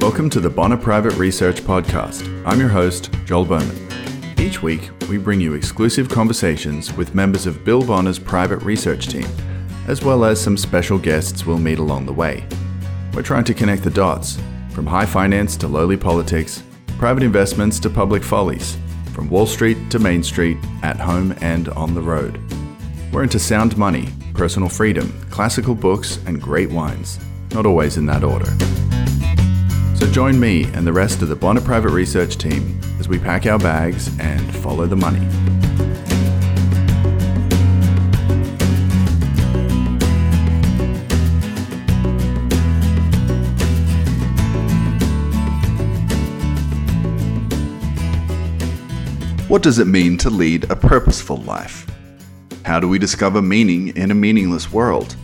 Welcome to the Bonner Private Research Podcast. I'm your host, Joel Bowman. Each week, we bring you exclusive conversations with members of Bill Bonner's private research team, as well as some special guests we'll meet along the way. We're trying to connect the dots from high finance to lowly politics, private investments to public follies, from Wall Street to Main Street, at home and on the road. We're into sound money, personal freedom, classical books, and great wines, not always in that order. So join me and the rest of the Bonner Private Research team as we pack our bags and follow the money. What does it mean to lead a purposeful life? How do we discover meaning in a meaningless world?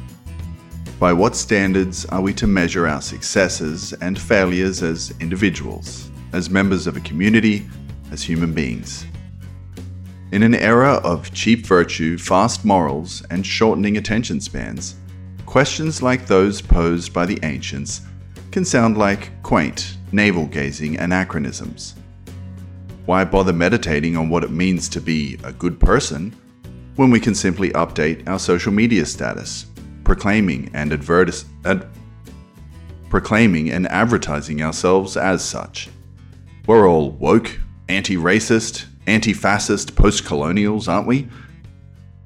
By what standards are we to measure our successes and failures as individuals, as members of a community, as human beings? In an era of cheap virtue, fast morals, and shortening attention spans, questions like those posed by the ancients can sound like quaint, navel gazing anachronisms. Why bother meditating on what it means to be a good person when we can simply update our social media status proclaiming and advertis- ad- proclaiming and advertising ourselves as such. We're all woke, anti-racist, anti-fascist post-colonials, aren't we?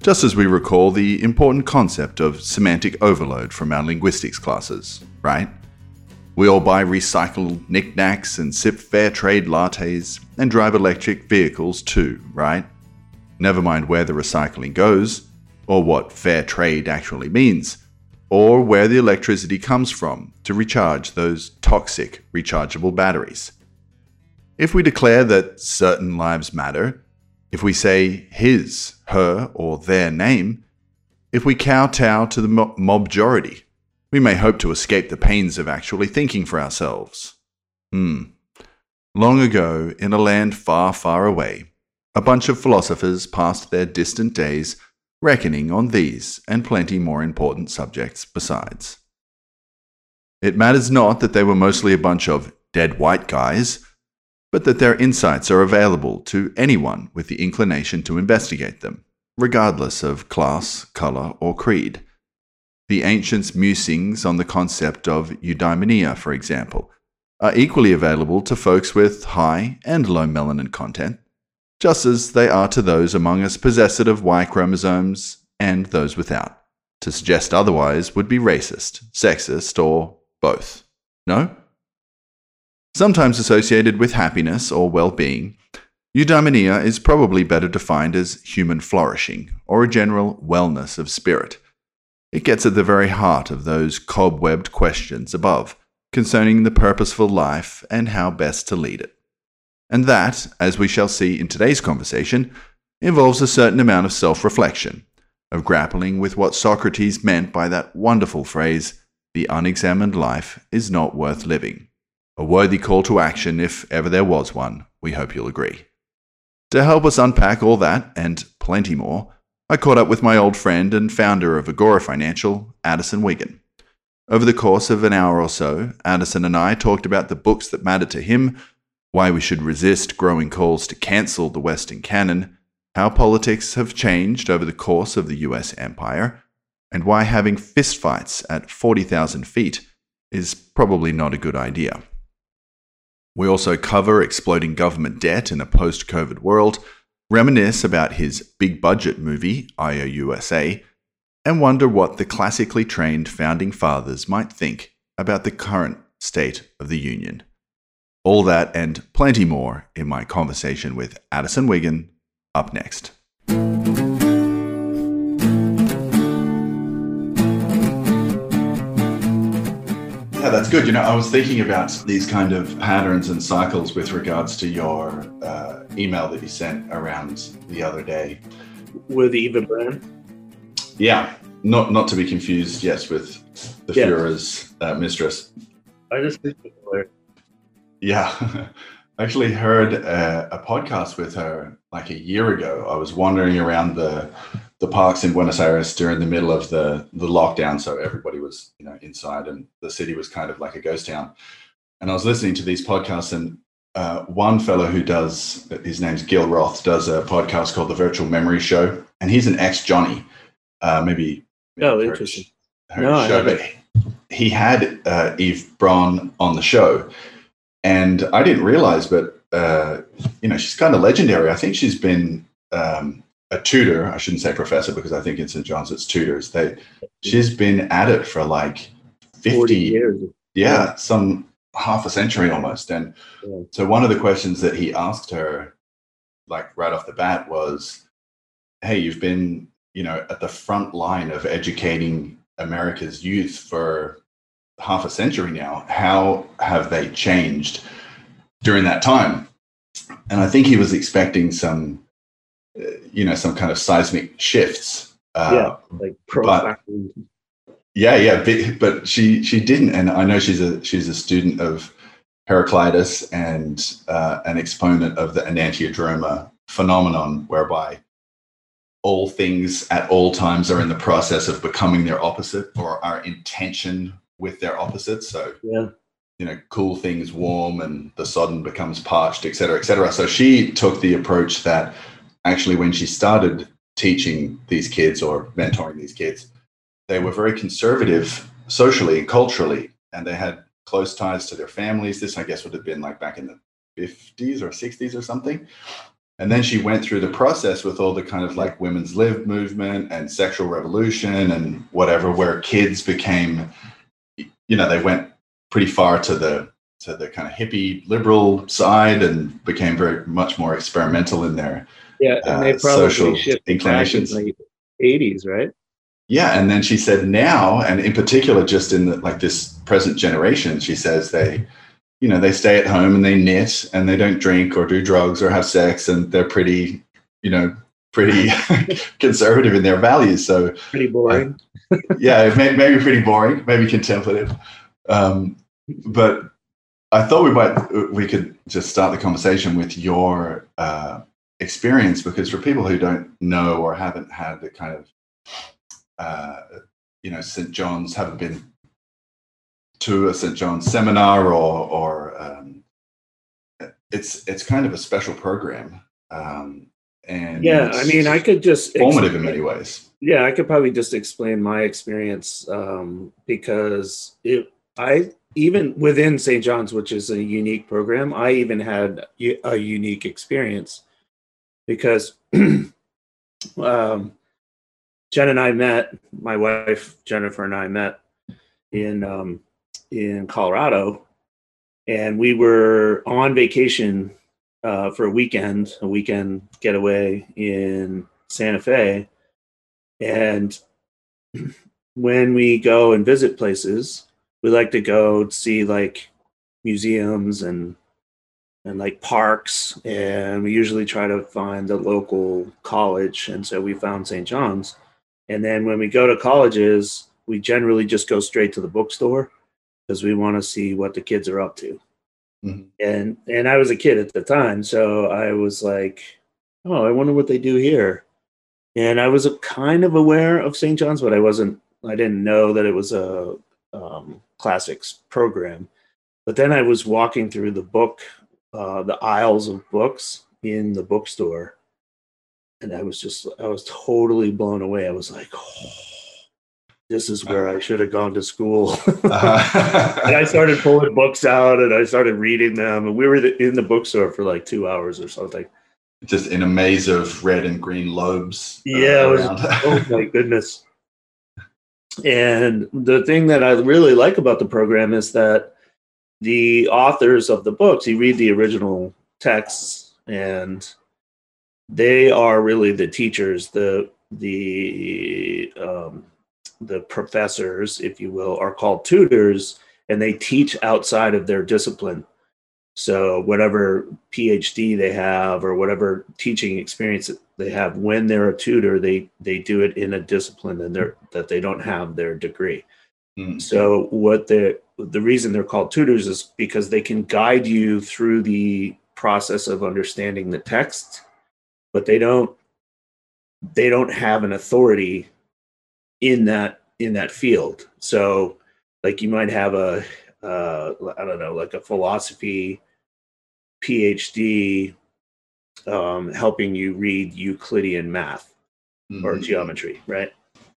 Just as we recall the important concept of semantic overload from our linguistics classes, right? We all buy recycled knickknacks and sip fair trade lattes and drive electric vehicles too, right? Never mind where the recycling goes, or what fair trade actually means, or where the electricity comes from to recharge those toxic rechargeable batteries. If we declare that certain lives matter, if we say his, her, or their name, if we kowtow to the mo- majority, we may hope to escape the pains of actually thinking for ourselves. Hmm. Long ago, in a land far, far away, a bunch of philosophers passed their distant days reckoning on these and plenty more important subjects besides. It matters not that they were mostly a bunch of dead white guys, but that their insights are available to anyone with the inclination to investigate them, regardless of class, color, or creed. The ancients' musings on the concept of eudaimonia, for example, are equally available to folks with high and low melanin content, just as they are to those among us possessed of Y chromosomes and those without. To suggest otherwise would be racist, sexist, or both. No? Sometimes associated with happiness or well being, eudaimonia is probably better defined as human flourishing or a general wellness of spirit. It gets at the very heart of those cobwebbed questions above concerning the purposeful life and how best to lead it. And that, as we shall see in today's conversation, involves a certain amount of self reflection, of grappling with what Socrates meant by that wonderful phrase, the unexamined life is not worth living. A worthy call to action, if ever there was one, we hope you'll agree. To help us unpack all that, and plenty more, I caught up with my old friend and founder of Agora Financial, Addison Wiggin. Over the course of an hour or so, Addison and I talked about the books that mattered to him why we should resist growing calls to cancel the Western canon, how politics have changed over the course of the US empire, and why having fistfights at 40,000 feet is probably not a good idea. We also cover exploding government debt in a post COVID world, reminisce about his big budget movie, IOUSA, and wonder what the classically trained founding fathers might think about the current state of the Union. All that and plenty more in my conversation with Addison Wiggin up next. Yeah, that's good. You know, I was thinking about these kind of patterns and cycles with regards to your uh, email that you sent around the other day. With Eva Brann? Yeah, not not to be confused, yes, with the yeah. Führer's uh, mistress. I just think yeah. I actually heard a, a, podcast with her like a year ago. I was wandering around the the parks in Buenos Aires during the middle of the the lockdown, so everybody was you know inside, and the city was kind of like a ghost town. and I was listening to these podcasts, and uh, one fellow who does his name's Gil Roth does a podcast called the Virtual Memory Show, and he's an ex Johnny. Uh, maybe, Oh, interesting. No, show, but he had uh, Eva Brann on the show, and I didn't realize, but uh, you know, she's kind of legendary. I think she's been um, a tutor. I shouldn't say professor because I think in St. John's it's tutors. They, she's been at it for like fifty years. yeah, some half a century almost. And Yeah. so one of the questions that he asked her, like right off the bat, was, "Hey, you've been, you know, at the front line of educating America's youth for half a century now. How have they changed during that time?" And I think he was expecting some, uh, you know, some kind of seismic shifts. Uh, Yeah. Like profound. yeah, yeah, but, but she she didn't, and I know she's a she's a student of Heraclitus and uh, an exponent of the enantiodromia phenomenon, whereby all things at all times are in the process of becoming their opposite or are in tension with their opposites. So yeah. you know, cool things warm and the sodden becomes parched, et cetera, et cetera. So she took the approach that actually, when she started teaching these kids or mentoring these kids, they were very conservative socially and culturally, and they had close ties to their families. This, I guess, would have been like back in the 50s or 60s or something. And then she went through the process with all the kind of like women's live movement and sexual revolution and whatever, where kids became, you know, they went pretty far to the to the kind of hippie liberal side and became very much more experimental in their Yeah. And they uh, probably social back in inclinations. the 80s, right? Yeah, and then she said now, and in particular, just in the, like this present generation, she says they, you know, they stay at home and they knit and they don't drink or do drugs or have sex, and they're pretty, you know, pretty conservative in their values. So Pretty boring. yeah, it may, maybe pretty boring, maybe contemplative, um, but I thought we might we could just start the conversation with your uh, experience because for people who don't know or haven't had the kind of uh, you know St John's haven't been to a St John's seminar or or um, it's it's kind of a special program um, and yeah. I mean, I could just. formative in many ways. yeah i could probably just explain my experience um, because it i even within st john's which is a unique program i even had a unique experience because um, jen and i met my wife jennifer and i met in um, in colorado and we were on vacation uh, for a weekend a weekend getaway in santa fe and when we go and visit places, we like to go see like museums and and like parks and we usually try to find the local college and so we found St. John's. And then when we go to colleges, we generally just go straight to the bookstore because we want to see what the kids are up to. Mhm. And and I was a kid at the time, so I was like, "Oh, I wonder what they do here." and I was kind of aware of St. John's, but I wasn't. I didn't know that it was a um, classics program. But then I was walking through the book, uh, the aisles of books in the bookstore, and I was just, I was totally blown away. I was like, oh, "This is where I should have gone to school." Uh-huh. and I started pulling books out, and I started reading them, and we were in the bookstore for like two hours or something. just in a maze of red and green Loebs. uh, Yeah, was- oh my goodness. And the thing that I really like about the program is that the authors of the books, you read the original texts and they are really the teachers, the the um, the professors, if you will, are called tutors, and they teach outside of their discipline. So whatever PhD they have or whatever teaching experience they have when they're a tutor, they they do it in a discipline and they're that they don't have their degree. Mm. So what the the reason they're called tutors is because they can guide you through the process of understanding the text, but they don't they don't have an authority in that in that field. So like you might have a uh, I don't know, like a philosophy PhD, um, helping you read Euclidean math or Mhm. geometry, right?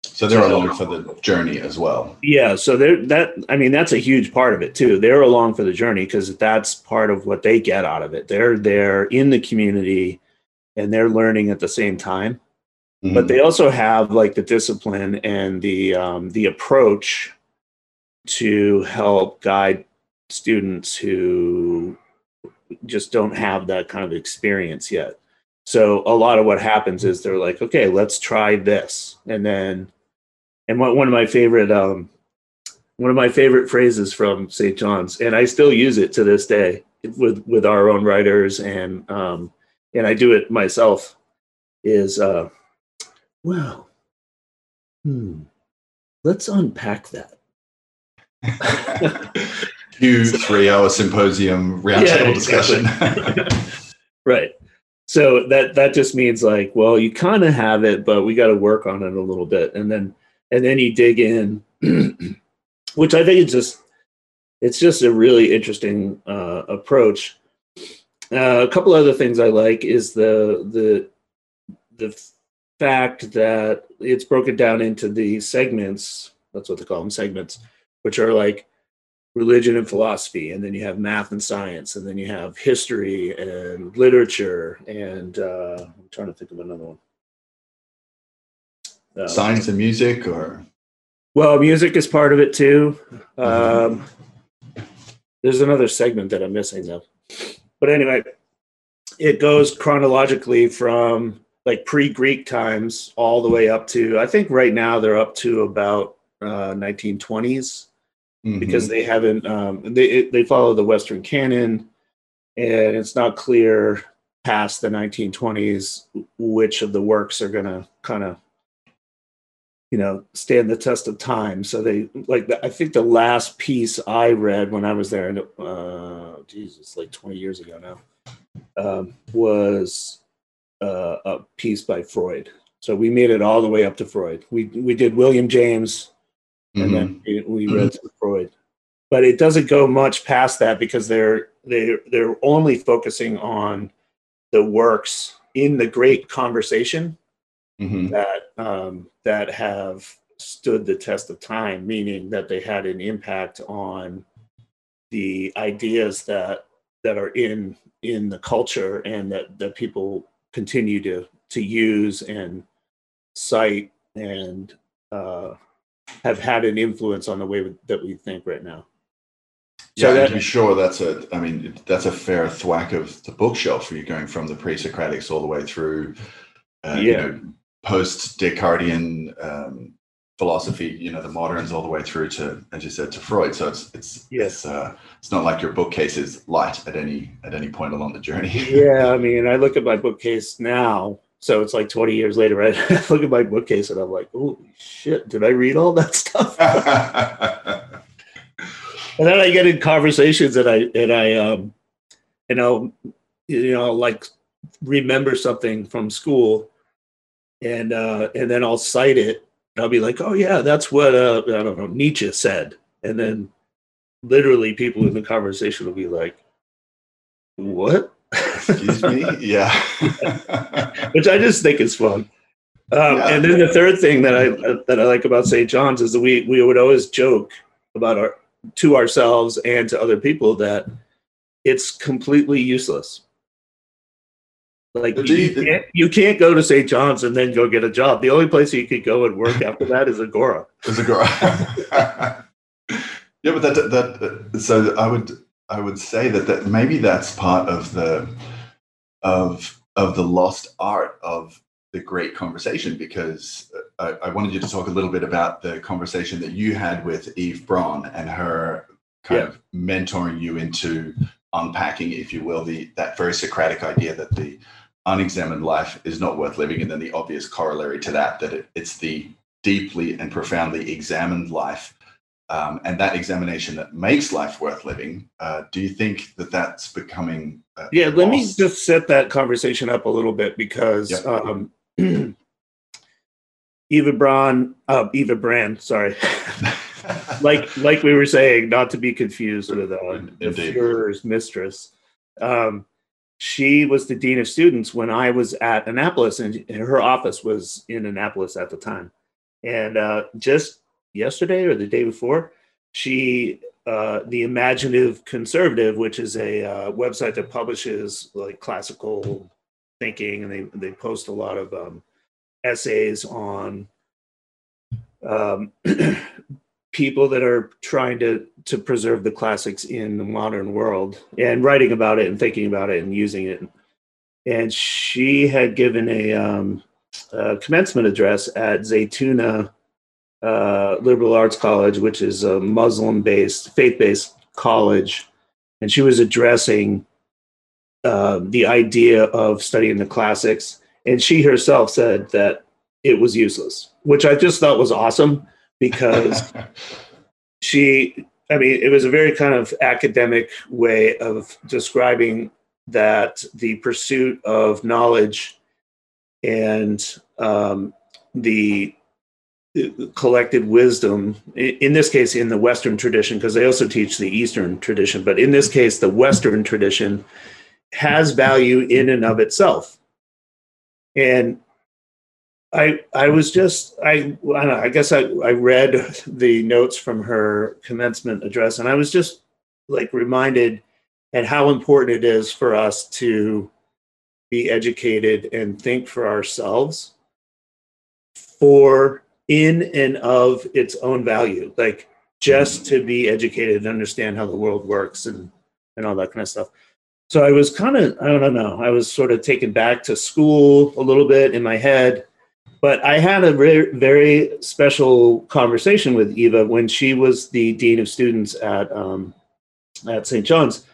So they're along for the journey as well. Yeah, so they're that. I mean, that's a huge part of it too. They're along for the journey because that's part of what they get out of it. They're they're in the community, and they're learning at the same time. But Mhm. they also have like the discipline and the um, the approach to help guide students who just don't have that kind of experience yet. So a lot of what happens is they're like, okay, let's try this, and then, and one one of my favorite um, one of my favorite phrases from St. John's, and I still use it to this day with with our own writers, and um, and I do it myself, is uh, well, hmm, let's unpack that. New three-hour symposium roundtable Yeah, discussion. right. So that that just means like, well, you kind of have it, but we got to work on it a little bit, and then and then you dig in, which I think is just it's just a really interesting uh, approach. Uh, a couple other things I like is the the the fact that it's broken down into the segments. That's what they call them, segments, which are like religion and philosophy, and then you have math and science, and then you have history and literature, and uh, I'm trying to think of another one. Uh, Science and music, or Well, music is part of it too. Mhm. Um, there's another segment that I'm missing though. But anyway, it goes chronologically from like pre-Greek times all the way up to I think right now they're up to about uh, 1920s because they haven't um, they they follow the Western canon, and it's not clear past the 1920s which of the works are going to kind of you know stand the test of time. So they like the, I think the last piece I read when I was there, and uh, Jesus, like 20 years ago now, um, was uh, a piece by Freud. So we made it all the way up to Freud. We we did William James and Mhm. then we, we read some Freud. But it doesn't go much past that because they're they they're only focusing on the works in the great conversation Mhm. that um, that have stood the test of time, meaning that they had an impact on the ideas that that are in in the culture and that that people continue to to use and cite and uh, have had an influence on the way that we think right now. Yeah, So and that- to be sure, that's a. I mean, that's a fair thwack of the bookshelf. You're going from the pre-Socratics all the way through, uh, you Yeah. know, post-Descartesian um, philosophy. You know, the moderns all the way through to, as you said, to Freud. So it's it's Yes. it's, uh, it's not like your bookcase is light at any at any point along the journey. yeah, I mean, I look at my bookcase now, so it's like 20 years later, right? I look at my bookcase and I'm like, oh shit, did I read all that stuff? and then I get in conversations and I and I um you know you know like remember something from school and uh and then I'll cite it I'll be like oh yeah that's what uh I don't know Nietzsche said and then literally people in the conversation will be like what Excuse me. Yeah. which I just think is fun. Um, Yeah. And then the third thing that I that I like about St. John's is that we we would always joke about our to ourselves and to other people that it's completely useless. Like you, you- can't, you can't go to St. John's and then go get a job. The only place you could go and work after that is Agora. There's a girl. yeah, but that that so I would I would say that that maybe that's part of the of of the lost art of the great conversation because uh, I, I wanted you to talk a little bit about the conversation that you had with Eve Braun and her kind Yeah. of mentoring you into unpacking, if you will, the that very Socratic idea that the unexamined life is not worth living, and then the obvious corollary to that that it, it's the deeply and profoundly examined life um, and that examination that makes life worth living. Uh, do you think that that's becoming? Uh, Yeah, let me just set that conversation up a little bit because Yep. um, Eva Braun, uh, Eva Brann, sorry, like like we were saying, not to be confused with uh, the Indeed. Führer's mistress. Um, she was the dean of students when I was at Annapolis, and her office was in Annapolis at the time. And uh, just yesterday or the day before, she uh, the Imaginative Conservative, which is a uh, website that publishes like classical thinking, and they they post a lot of um, essays on um, people that are trying to to preserve the classics in the modern world and writing about it and thinking about it and using it. And she had given a, um, a commencement address at Zaytuna uh, Liberal Arts College, which is a Muslim based, faith based college. And she was addressing uh, the idea of studying the classics. And she herself said that it was useless, which I just thought was awesome because she, I mean, it was a very kind of academic way of describing that the pursuit of knowledge and um, the collected wisdom in this case in the western tradition because they also teach the eastern tradition but in this case the western tradition has value in and of itself. And i i was just i i, know, I guess I, I read the notes from her commencement address and i was just like reminded at how important it is for us to be educated and think for ourselves for in and of its own value like just to be educated and understand how the world works and and all that kind of stuff. So i was kind of i don't know i was sort of taken back to school a little bit in my head but i had a very very special conversation with eva when she was the dean of students at um, at st john's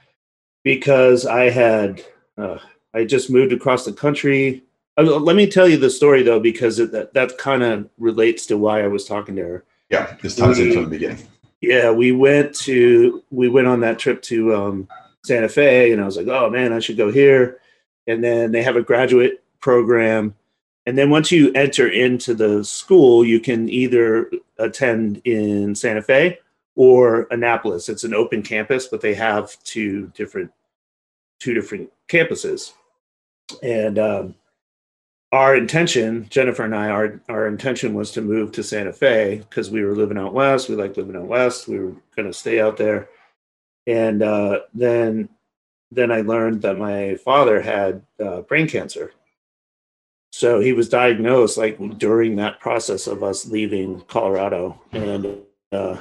because i had uh, i just moved across the country uh, let me tell you the story though, because it, that that kind of relates to why I was talking to her. Yeah, this ties in from the beginning. Yeah, we went to we went on that trip to um, Santa Fe, and I was like, oh man, I should go here. And then they have a graduate program, and then once you enter into the school, you can either attend in Santa Fe or Annapolis. It's an open campus, but they have two different two different campuses, and um, our intention, Jennifer and I, our our intention was to move to Santa Fe because we were living out west. We like living out west. We were going to stay out there, and uh, then then I learned that my father had uh, brain cancer. So he was diagnosed like during that process of us leaving Colorado, and uh,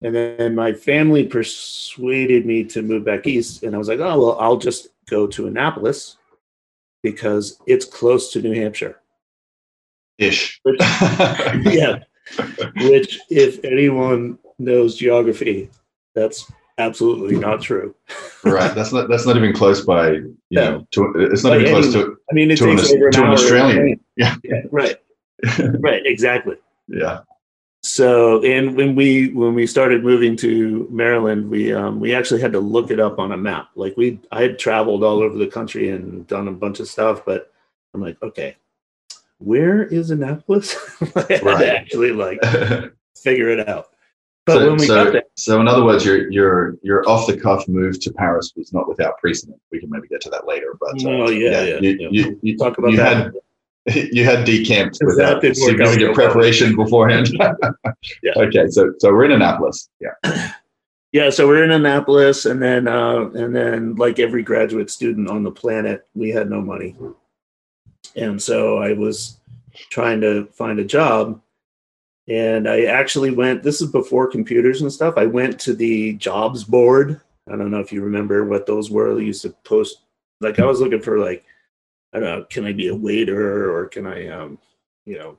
and then my family persuaded me to move back east, and I was like, oh well, I'll just go to Annapolis because it's close to New Hampshire. Ish. Which, yeah. Which, if anyone knows geography, that's absolutely not true. right. That's not that's not even close by you No. know to it's not Like even close to I mean, it To an over to an. Australian. Yeah. yeah, right, right, exactly. yeah. So, and when we when we started moving to Maryland, we um, we actually had to look it up on a map. Like we, I had traveled all over the country and done a bunch of stuff, but I'm like, okay, where is Annapolis? I had Right. to actually like figure it out. But so, when we so, got there, so in other words, your your your off the cuff move to Paris was not without precedent. We can maybe get to that later, but uh, Oh, yeah, yeah, you, yeah. You, you, talk about you that. had you had decamped without significant preparation beforehand. Yeah. Okay, so so we're in Annapolis. Yeah. yeah, so we're in Annapolis, and then uh, and then like every graduate student on the planet, we had no money, and so I was trying to find a job, and I actually went. This is before computers and stuff. I went to the jobs board. I don't know if you remember what those were. They used to post. Like I was looking for like, I don't know, can I be a waiter or can I, um, you know,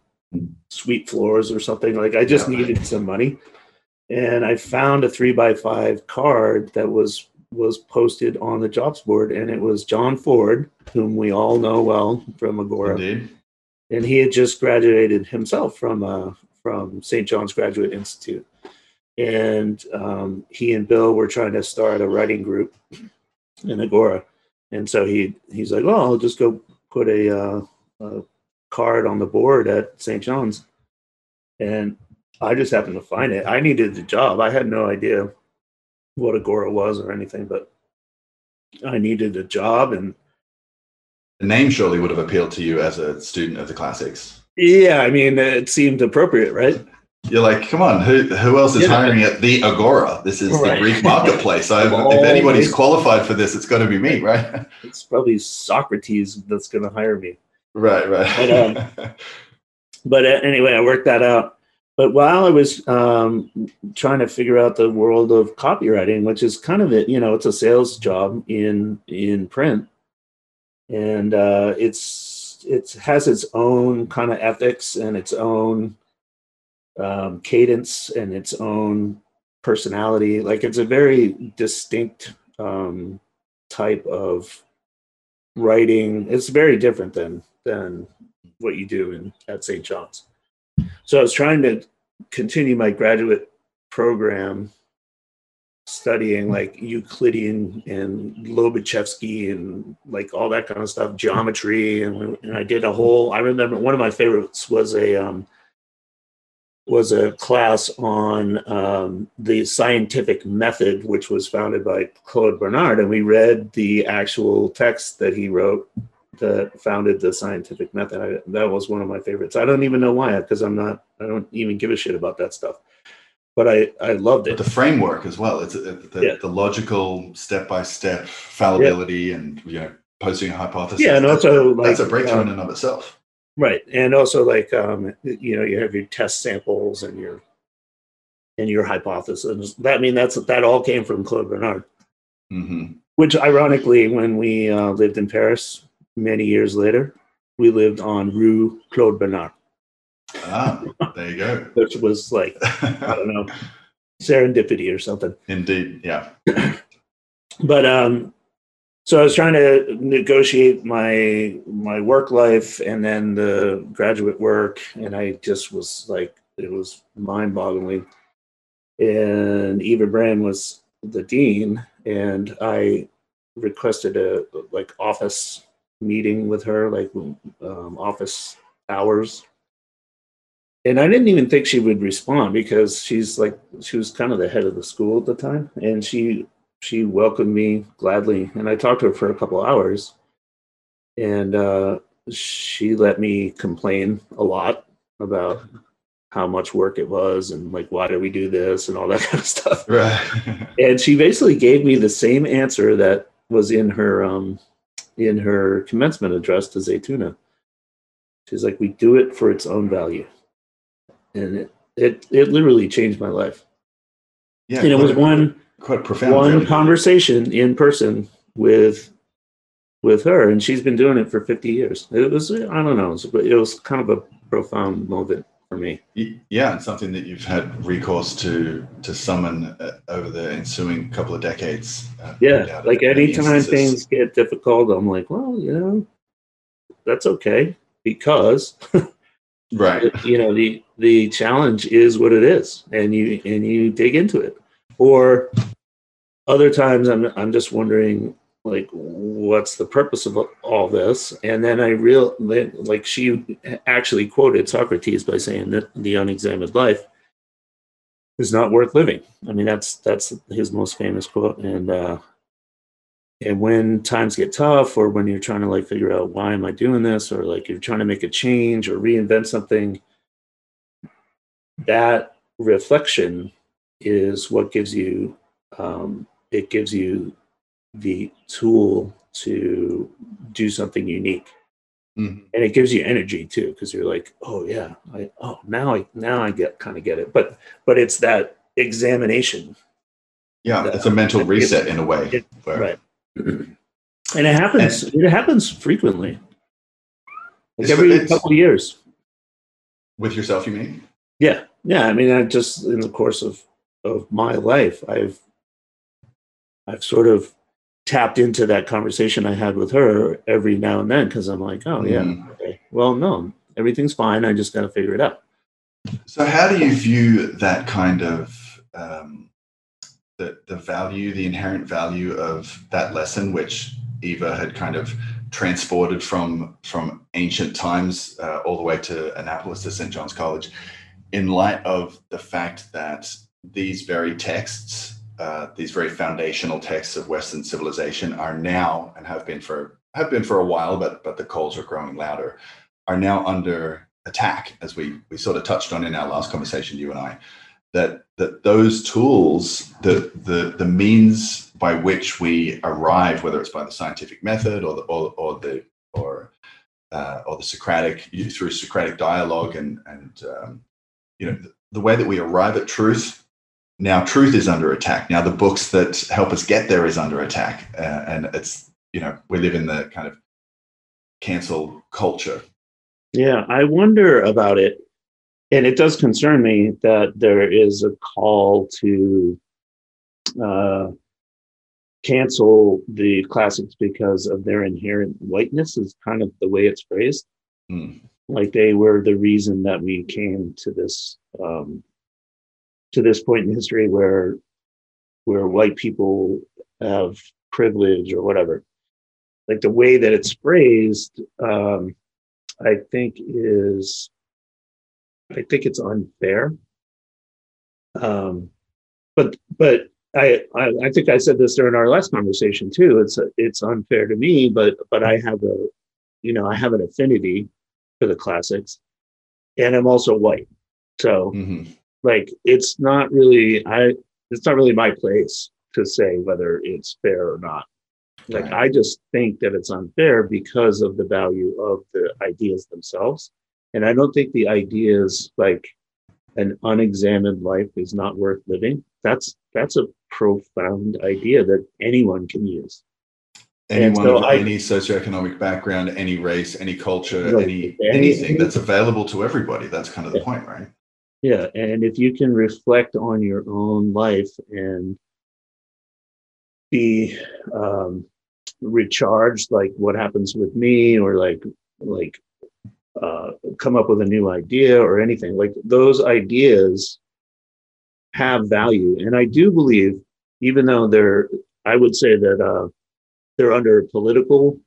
sweep floors or something? Like I just Yeah. needed some money and I found a three by five card that was was posted on the jobs board, and it was John Ford, whom we all know well from Agora, Indeed. and he had just graduated himself from uh, from St. John's Graduate Institute, and um, he and Bill were trying to start a writing group in Agora, and so he he's like, "Oh, I'll just go put a, uh, a card on the board at St. John's," and I just happened to find it. I needed the job. I had no idea what Agora was or anything, but I needed a job and the name surely would have appealed to you as a student of the classics. Yeah, I mean, it seemed appropriate, right? You're like, come on, who who else is yeah. hiring at the Agora? This is right. the Greek marketplace. I, if anybody's qualified for this, it's got to be me, right? It's probably Socrates that's going to hire me. Right, right. But, um, but uh, anyway, I worked that out. But while I was um, trying to figure out the world of copywriting, which is kind of it, you know, it's a sales job in in print, and uh, it's it has its own kind of ethics and its own um, cadence and its own personality. Like it's a very distinct um, type of writing. It's very different than than what you do in at St. John's. So I was trying to continue my graduate program studying like Euclidean and Lobachevsky and like all that kind of stuff, geometry. And, and I did a whole, I remember one of my favorites was a, um, was a class on um, the scientific method, which was founded by Claude Bernard. And we read the actual text that he wrote that founded the scientific method. I, that was one of my favorites. I don't even know why, because I'm not, I don't even give a shit about that stuff. But I, I loved it. But the framework as well. It's the, yeah. the logical step by step fallibility yeah. and you know posing a hypothesis. Yeah, and also that's, like, that's a breakthrough um, in and of itself. Right, and also like um, you know you have your test samples and your and your hypothesis. That I mean that's that all came from Claude Bernard. Mm-hmm. Which ironically, when we uh, lived in Paris, many years later, we lived on Rue Claude Bernard. Ah, there you go. Which was like, I don't know, serendipity or something. Indeed, yeah. but um, so I was trying to negotiate my my work life and then the graduate work, and I just was like, it was mind boggling. And Eva Brann was the dean, and I requested a like office meeting with her, like um, office hours. And I didn't even think she would respond because she's like she was kind of the head of the school at the time, and she she welcomed me gladly. And I talked to her for a couple hours, and uh, she let me complain a lot about how much work it was and like why did we do this and all that kind of stuff. Right. and she basically gave me the same answer that was in her um, in her commencement address to Zaytuna. She's like, we do it for its own value. And it, it, it literally changed my life. Yeah. And it was one, quite profound, one really. conversation in person with, with her. And she's been doing it for 50 years. It was, I don't know, it it was kind of a profound moment for me. Yeah, and something that you've had recourse to to summon uh, over the ensuing couple of decades. Uh, yeah, like anytime things get difficult, I'm like, well, you know, that's okay because, right? You know, the the challenge is what it is, and you and you dig into it. Or other times, I'm I'm just wondering like what's the purpose of all this? And then i real like she actually quoted socrates by saying that the unexamined life is not worth living. I mean that's that's his most famous quote. And uh and when times get tough or when you're trying to like figure out why am i doing this? Or like you're trying to make a change or reinvent something that reflection is what gives you um it gives you the tool to do something unique. Mm-hmm. And it gives you energy too, because you're like, oh yeah, I oh now I now I get kind of get it. But but it's that examination. Yeah, that, it's a mental reset in a way. It, where... Right. and it happens. And, it happens frequently. Like every couple of years. With yourself, you mean? Yeah, yeah. I mean, I just in the course of of my life, I've I've sort of tapped into that conversation I had with her every now and then because I'm like, oh yeah, mm. okay. Well, no, everything's fine. I just got to figure it out. So, how do you view that kind of um, the the value, the inherent value of that lesson, which Eva had kind of transported from from ancient times uh, all the way to Annapolis to St. John's College? In light of the fact that these very texts, uh, these very foundational texts of Western civilization, are now and have been for have been for a while, but but the calls are growing louder, are now under attack, as we we sort of touched on in our last conversation, you and I, that that those tools, the the the means by which we arrive, whether it's by the scientific method or the or, or the or uh, or the Socratic through Socratic dialogue and and um, you know the, way that we arrive at truth now truth is under attack. Now the books that help us get there is under attack. Uh, and it's you know we live in the kind of cancel culture. Yeah i wonder about it. And it does concern me that there is a call to uh, cancel the classics because of their inherent whiteness is kind of the way it's phrased. Mm. Like they were the reason that we came to this um, to this point in history where where white people have privilege or whatever like the way that it's phrased um, i think is i think it's unfair um, but but I, I, I think I said this during our last conversation too. It's a, it's unfair to me, but but I have a you know I have an affinity for the classics, and I'm also white, so mm-hmm. like it's not really I it's not really my place to say whether it's fair or not. Like right. I just think that it's unfair because of the value of the ideas themselves, and I don't think the ideas like an unexamined life is not worth living. That's that's a profound idea that anyone can use. Anyone so of I, any socioeconomic background, any race, any culture, any, any anything that's available to everybody. That's kind of the yeah. point, right? Yeah, and if you can reflect on your own life and be um, recharged, like what happens with me, or like like uh, come up with a new idea or anything, like those ideas have value. And I do believe, even though they're, I would say that uh, they're under political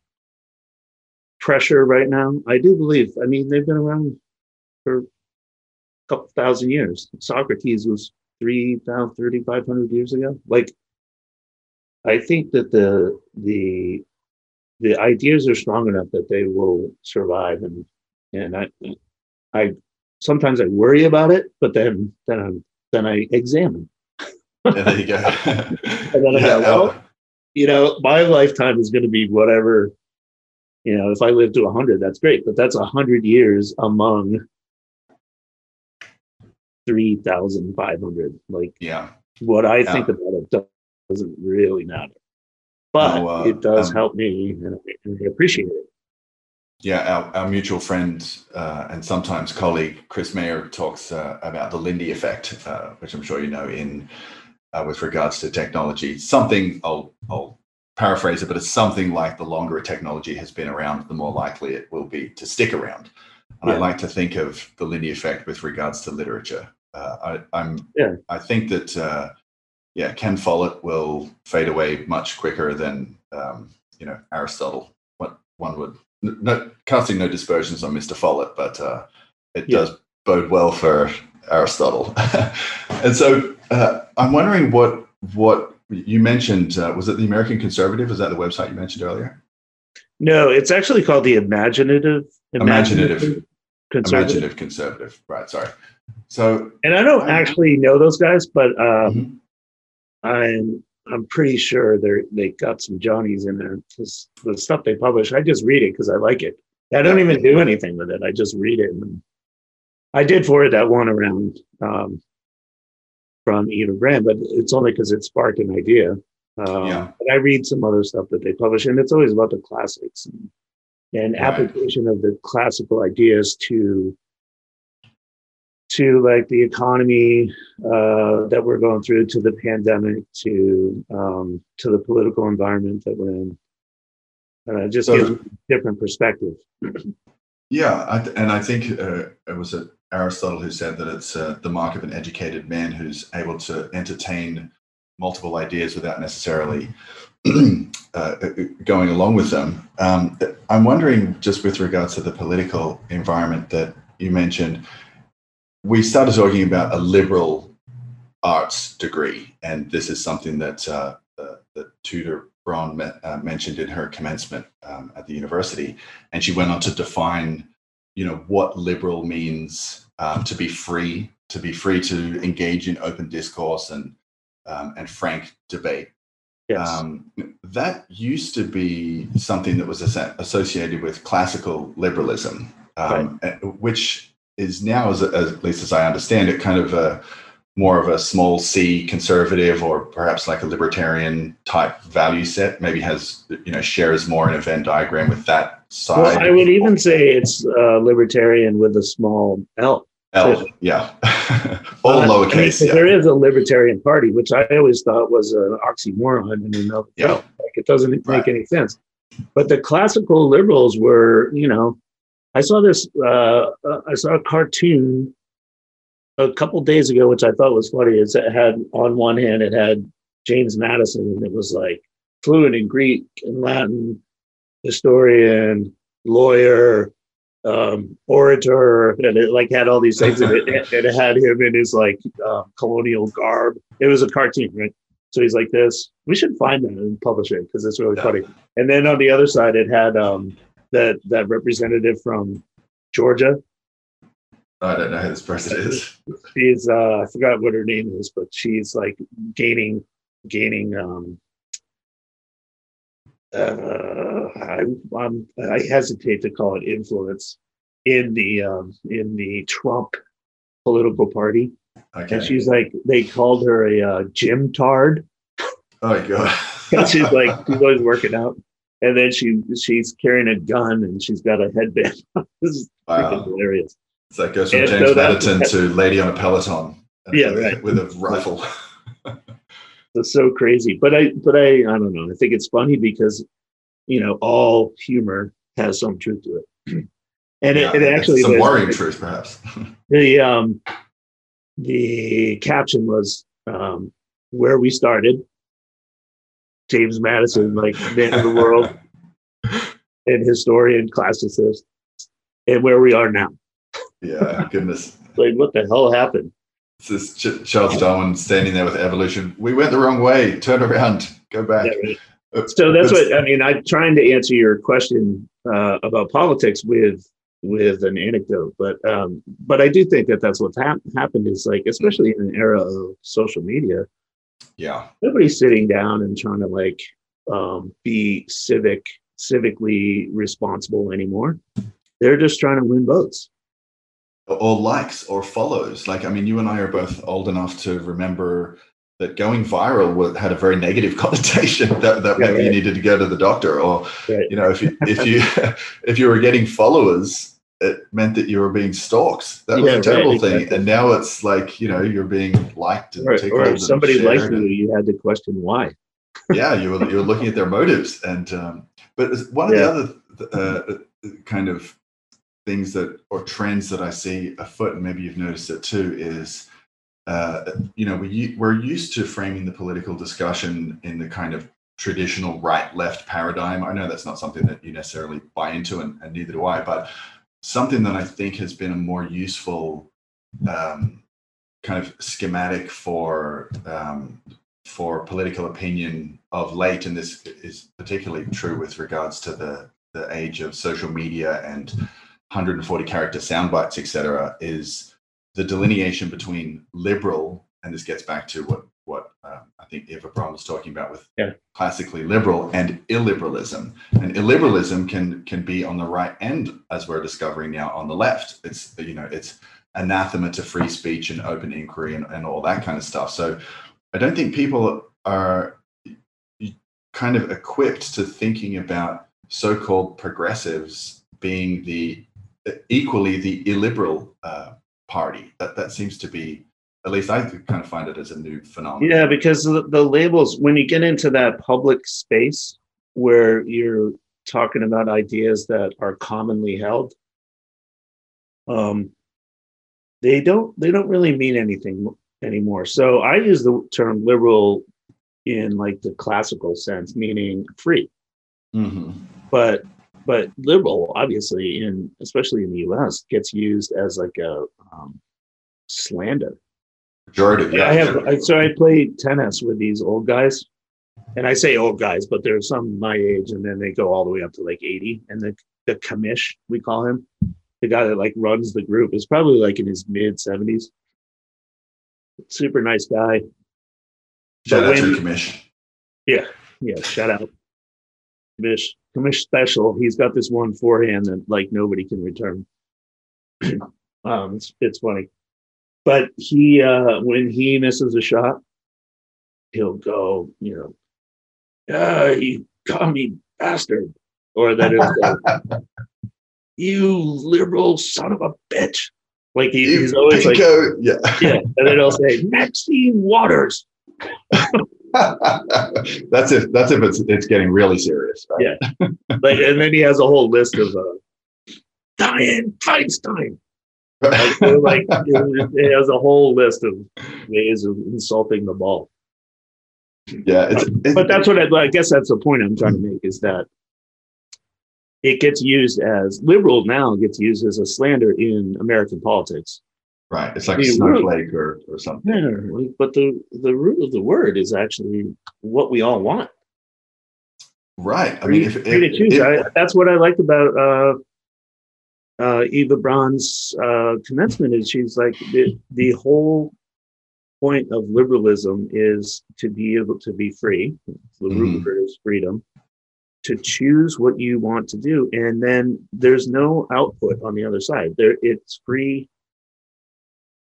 pressure right now. I do believe, I mean, they've been around for a couple thousand years. Socrates was 3,000, 3,500 years ago. Like, I think that the, the, the ideas are strong enough that they will survive and and I I sometimes I worry about it, but then then I'm then I examine. yeah, there you go. and then I go, well, you know, my lifetime is going to be whatever. You know, if I live to hundred, that's great, but that's a hundred years among three thousand five hundred. Like, yeah, what I yeah. think about it doesn't really matter, but uh, it does um, help me, and I, and I appreciate it yeah, our, our mutual friend uh, and sometimes colleague Chris Mayer talks uh, about the Lindy effect, uh, which I'm sure you know in uh, with regards to technology. Something I'll, I'll paraphrase it, but it's something like the longer a technology has been around, the more likely it will be to stick around. And yeah. I like to think of the Lindy effect with regards to literature. Uh, I, am yeah. I think that uh, yeah, Ken Follett will fade away much quicker than um, you know Aristotle. What one would no, casting no dispersions on Mr. Follett, but uh, it yeah. does bode well for Aristotle. and so uh, I'm wondering what what you mentioned uh, was it the American Conservative? Is that the website you mentioned earlier? No, it's actually called the Imaginative Imaginative, Imaginative Conservative. Imaginative Conservative. Right. Sorry. So, and I don't actually know those guys, but um, mm-hmm. I'm I'm pretty sure they they got some Johnnies in there. Because the stuff they publish, I just read it because I like it. I don't even do anything with it. I just read it. And I did forward that one around um, from Eva Grant, but it's only because it sparked an idea. Um, yeah. But I read some other stuff that they publish, and it's always about the classics and, and right. application of the classical ideas to to like the economy uh, that we're going through, to the pandemic, to um, to the political environment that we're in. And it just so, gives a different perspective. Yeah, I, and I think uh, it was uh, Aristotle who said that it's uh, the mark of an educated man who's able to entertain multiple ideas without necessarily uh, going along with them. Um, I'm wondering, just with regards to the political environment that you mentioned, we started talking about a liberal arts degree, and this is something that uh, uh, that Tudor Braun uh, mentioned in her commencement um, at the university, and she went on to define, you know, what liberal means um, to be free, to be free to engage in open discourse and um, and frank debate. Yes. Um, that used to be something that was associated with classical liberalism, um, uh, which is now, as, as, at least as I understand it, kind of a more of a small c conservative or perhaps like a libertarian type value set. Maybe has you know shares more in a Venn diagram with that side. well, I would even say it's uh, libertarian with a small L. L, yeah, all Uh, I mean, Yeah, There is a libertarian party, which I always thought was an oxymoron in and of Yeah. Like it doesn't make Right. any sense. But the classical liberals were, you know, I saw this. Uh, uh, I saw a cartoon a couple days ago, which I thought was funny. Is it had on one hand it had James Madison, and it was like fluent in Greek and Latin, historian, lawyer, um, orator, and it like had all these things, and it, and it had him in his like uh, colonial garb. It was a cartoon, right? So he's like this. We should find that and publish it because it's really Yeah. funny. And then on the other side, it had um, that that representative from Georgia. I don't know who this person is. She's uh, I forgot what her name is, but she's like gaining gaining um, uh, I, I'm, I hesitate to call it influence in the um, in the Trump political party, Okay. and she's like they called her a uh, gym tard, oh god. and she's like she's always working out, and then she she's carrying a gun and she's got a headband. this is freaking wow. hilarious. So it goes from And James so Madison to Lady on a Peloton. uh, Yeah, right. With a rifle. It's so crazy, but I but I I don't know. I think it's funny because you know all humor has some truth to it, and Yeah, it, it actually some worrying truth, perhaps. the um the caption was um where we started james madison like man of the world and historian classicist and where we are now yeah, goodness. like what the hell happened This is Ch- Charles Darwin standing there with evolution. We went the wrong way. Turn around. Go back. Yeah, right. Uh, so that's it's- what i mean i'm trying to answer your question uh, about politics with with an anecdote but um but i do think that that's what's hap- happened is like especially in an era of social media Yeah. nobody's sitting down and trying to like um, be civic civically responsible anymore they're just trying to win votes or likes or follows. Like, I mean, you and I are both old enough to remember that going viral had a very negative connotation. That that Yeah, meant you needed to go to the doctor, or right you know, if you if you if you were getting followers, it meant that you were being stalked. That was Yeah, a right, terrible thing. exactly. And now it's like you know you're being liked and or, or if somebody liked you you had to question why yeah, you were you were looking at their motives, and um, but one of Yeah. the other uh, kind of things that or trends that I see afoot, and maybe you've noticed it too, is uh, you know we we're used to framing the political discussion in the kind of traditional right-left paradigm. I know that's not something that you necessarily buy into, and, and neither do I, but something that I think has been a more useful um, kind of schematic for um, for political opinion of late, and this is particularly true with regards to the the age of social media and 140 character sound bites, etc., is the delineation between liberal, and this gets back to what what um, I think Eva Brann was talking about with Yeah. classically liberal and illiberalism. And illiberalism can can be on the right and, as we're discovering now, on the left. It's you know it's anathema to free speech and open inquiry and, and all that kind of stuff. So I don't think people are kind of equipped to thinking about so-called progressives being the equally the illiberal uh, party. That that seems to be, at least I kind of find it as a new phenomenon. yeah because the, the labels when you get into that public space where you're talking about ideas that are commonly held um they don't they don't really mean anything anymore so i use the term liberal in like the classical sense meaning free hmm but but liberal obviously in especially in the us gets used as like a um, slander. Pejorative, yeah. I have I, so I play tennis with these old guys, and I say old guys, but there's some my age, and then they go all the way up to like 80. And the the commish we call him, the guy that like runs the group, is probably like in his mid 70s. Super nice guy. Shout But out to when- Kamish. Yeah, yeah. Shout out, Commish. Commish special. He's got this one forehand that like nobody can return. um, it's it's funny, but he uh when he misses a shot, he'll go, you know, ah, you me bastard, or that is, uh, you liberal son of a bitch. Like he, he's always like, yeah. yeah, and then he'll say Maxine Waters. that's if that's if it's it's getting really serious. Right? Yeah. like, and then he has a whole list of uh, Dianne Feinstein. Like, so, like it, it has a whole list of ways of insulting the ball. yeah, it's, it's But that's what I, I guess that's the point I'm trying to make is that it gets used as liberal now gets used as a slander in American politics. Right. It's like a snowflake or, or something. Yeah, but the the root of the word is actually what we all want. Right. I mean, if, free to if- choose. if- I, that's what I liked about uh, uh, Eva Brann's uh, commencement is she's like the, the whole point of liberalism is to be able to be free. The root Mhm. word is freedom. To choose what you want to do, and then there's no output on the other side. There, it's free.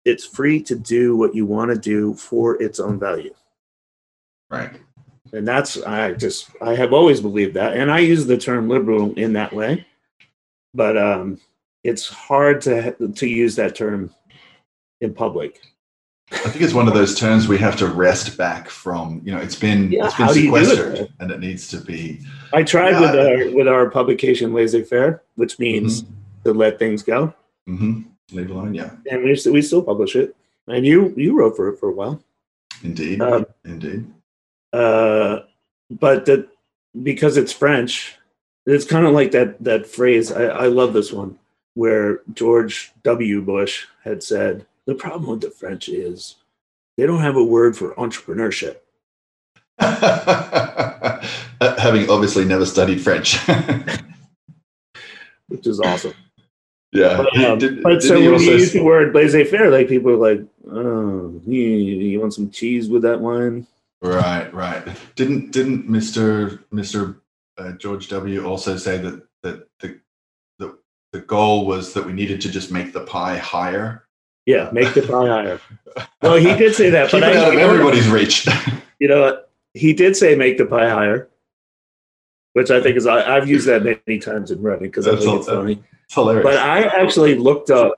It's free to do what you want to do for its own value right. and that's i just i have always believed that and i use the term liberal in that way but um it's hard to to use that term in public I think it's one of those terms we have to wrest back from. You know, it's been Yeah, it's been how do you do it, sequestered, and it needs to be. i tried Yeah. with our with our publication laissez-faire which means to let things go hmm Leave alone. Yeah. and we, we still publish it and you you wrote for it for a while Indeed. Um, Indeed. uh but that because it's french it's kind of like that that phrase I, I love this one where george w bush had said the problem with the french is they don't have a word for entrepreneurship Having obviously never studied French. which is awesome yeah. but, um, Did- but so when you use the word laissez-faire like people are like oh you, you want some cheese with that wine Right, right. Didn't didn't Mr. Mr. Uh, George W. also say that that the, the the goal was that we needed to just make the pie higher, yeah make the pie higher well he did say that keep but it I, out of everybody's reach. you know? He did say make the pie higher, which I think is I, I've used that many times in running because I think it's funny. it's hilarious. But I actually looked up.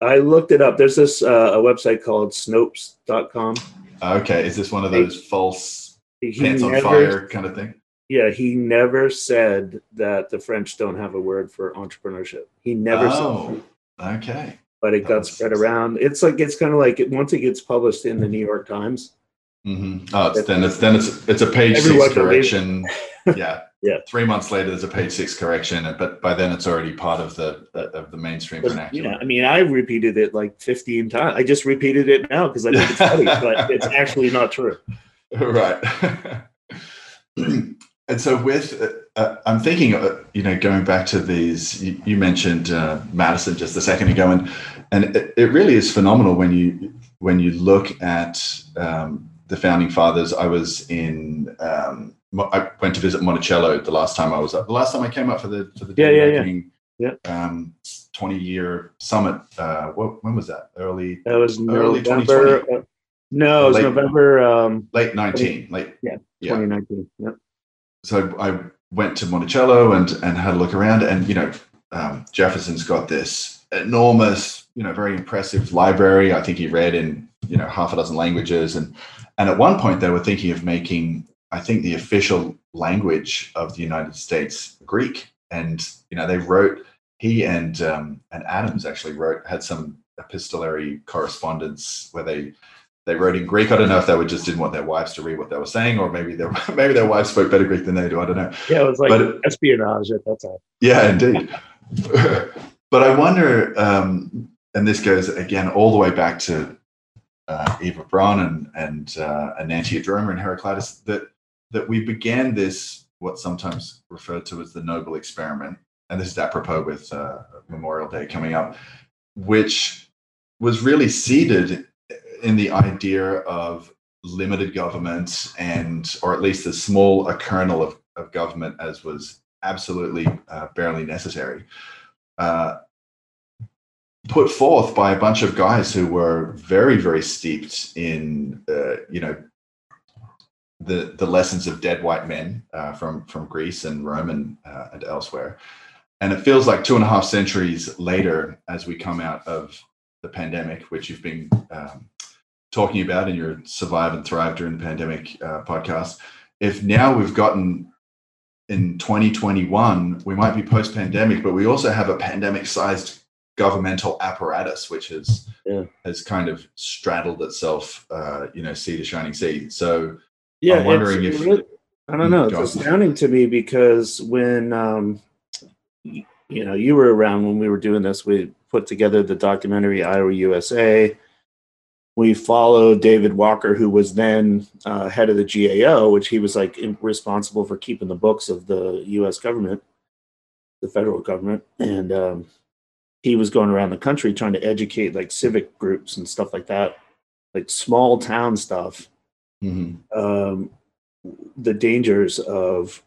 I looked it up. There's this uh, a website called Snopes.com. okay, is this one of those false He pants on never, fire kind of thing? yeah, he never said that the French don't have a word for entrepreneurship. He never said, Oh, okay. but it got That's- spread around. It's like it's kind of like it, once it gets published in the New York Times. Mm-hmm. Oh, it's, then it's then it's it's a page six correction. yeah. Yeah. Three months later, there's a page six correction, but by then it's already part of the of the mainstream But, vernacular. yeah, I mean, I repeated it like 15 times. I just repeated it now because I think it's funny, but it's actually not true. right and so with uh, uh, i'm thinking uh, you know going back to these you, you mentioned uh, madison just a second ago and and it, it really is phenomenal when you when you look at um, the founding fathers i was in um, i went to visit monticello the last time i was up the last time i came up for the for the Yeah, yeah, yeah. Um 20 year summit uh what, when was that early That was Early November. uh, no, it was Late- November um, late 19 late Yeah, yeah 2019. Yep. so I went to Monticello and and had a look around, and you know, um, Jefferson's got this enormous, you know, very impressive library. I think he read in you know half a dozen languages, and and at one point they were thinking of making, I think, the official language of the United States Greek, and you know they wrote he and um, and Adams actually wrote had some epistolary correspondence where they they wrote in Greek. I don't know if they were just didn't want their wives to read what they were saying, or maybe their maybe their wives spoke better Greek than they do. I don't know. Yeah, it was like But- espionage at that time. Yeah, indeed. but I wonder, um, and this goes again all the way back to uh, Eva Brann and and uh, Enantiodromia and Heraclitus that that we began this what sometimes referred to as the noble experiment, and this is apropos with uh, Memorial Day coming up, which was really seeded in the idea of limited government and or at least as small a kernel of, of government as was absolutely uh, barely necessary uh, put forth by a bunch of guys who were very very steeped in uh, you know the the lessons of dead white men uh, from from Greece and Rome and, uh, and elsewhere and it feels like two and a half centuries later as we come out of the pandemic which you've been um, talking about in your survive and thrive during the pandemic uh, podcast if now we've gotten in 2021 we might be post pandemic but we also have a pandemic sized governmental apparatus which has Yeah. has kind of straddled itself uh, you know sea to shining sea so yeah I'm wondering if- really- i don't know it's astounding to me because when um you know you were around when we were doing this we put together the documentary I.O.U.S.A. we followed david walker who was then uh, head of the gao which he was like responsible for keeping the books of the us government the federal government. And um, he was going around the country trying to educate like civic groups and stuff like that like small town stuff mhm. um, the dangers of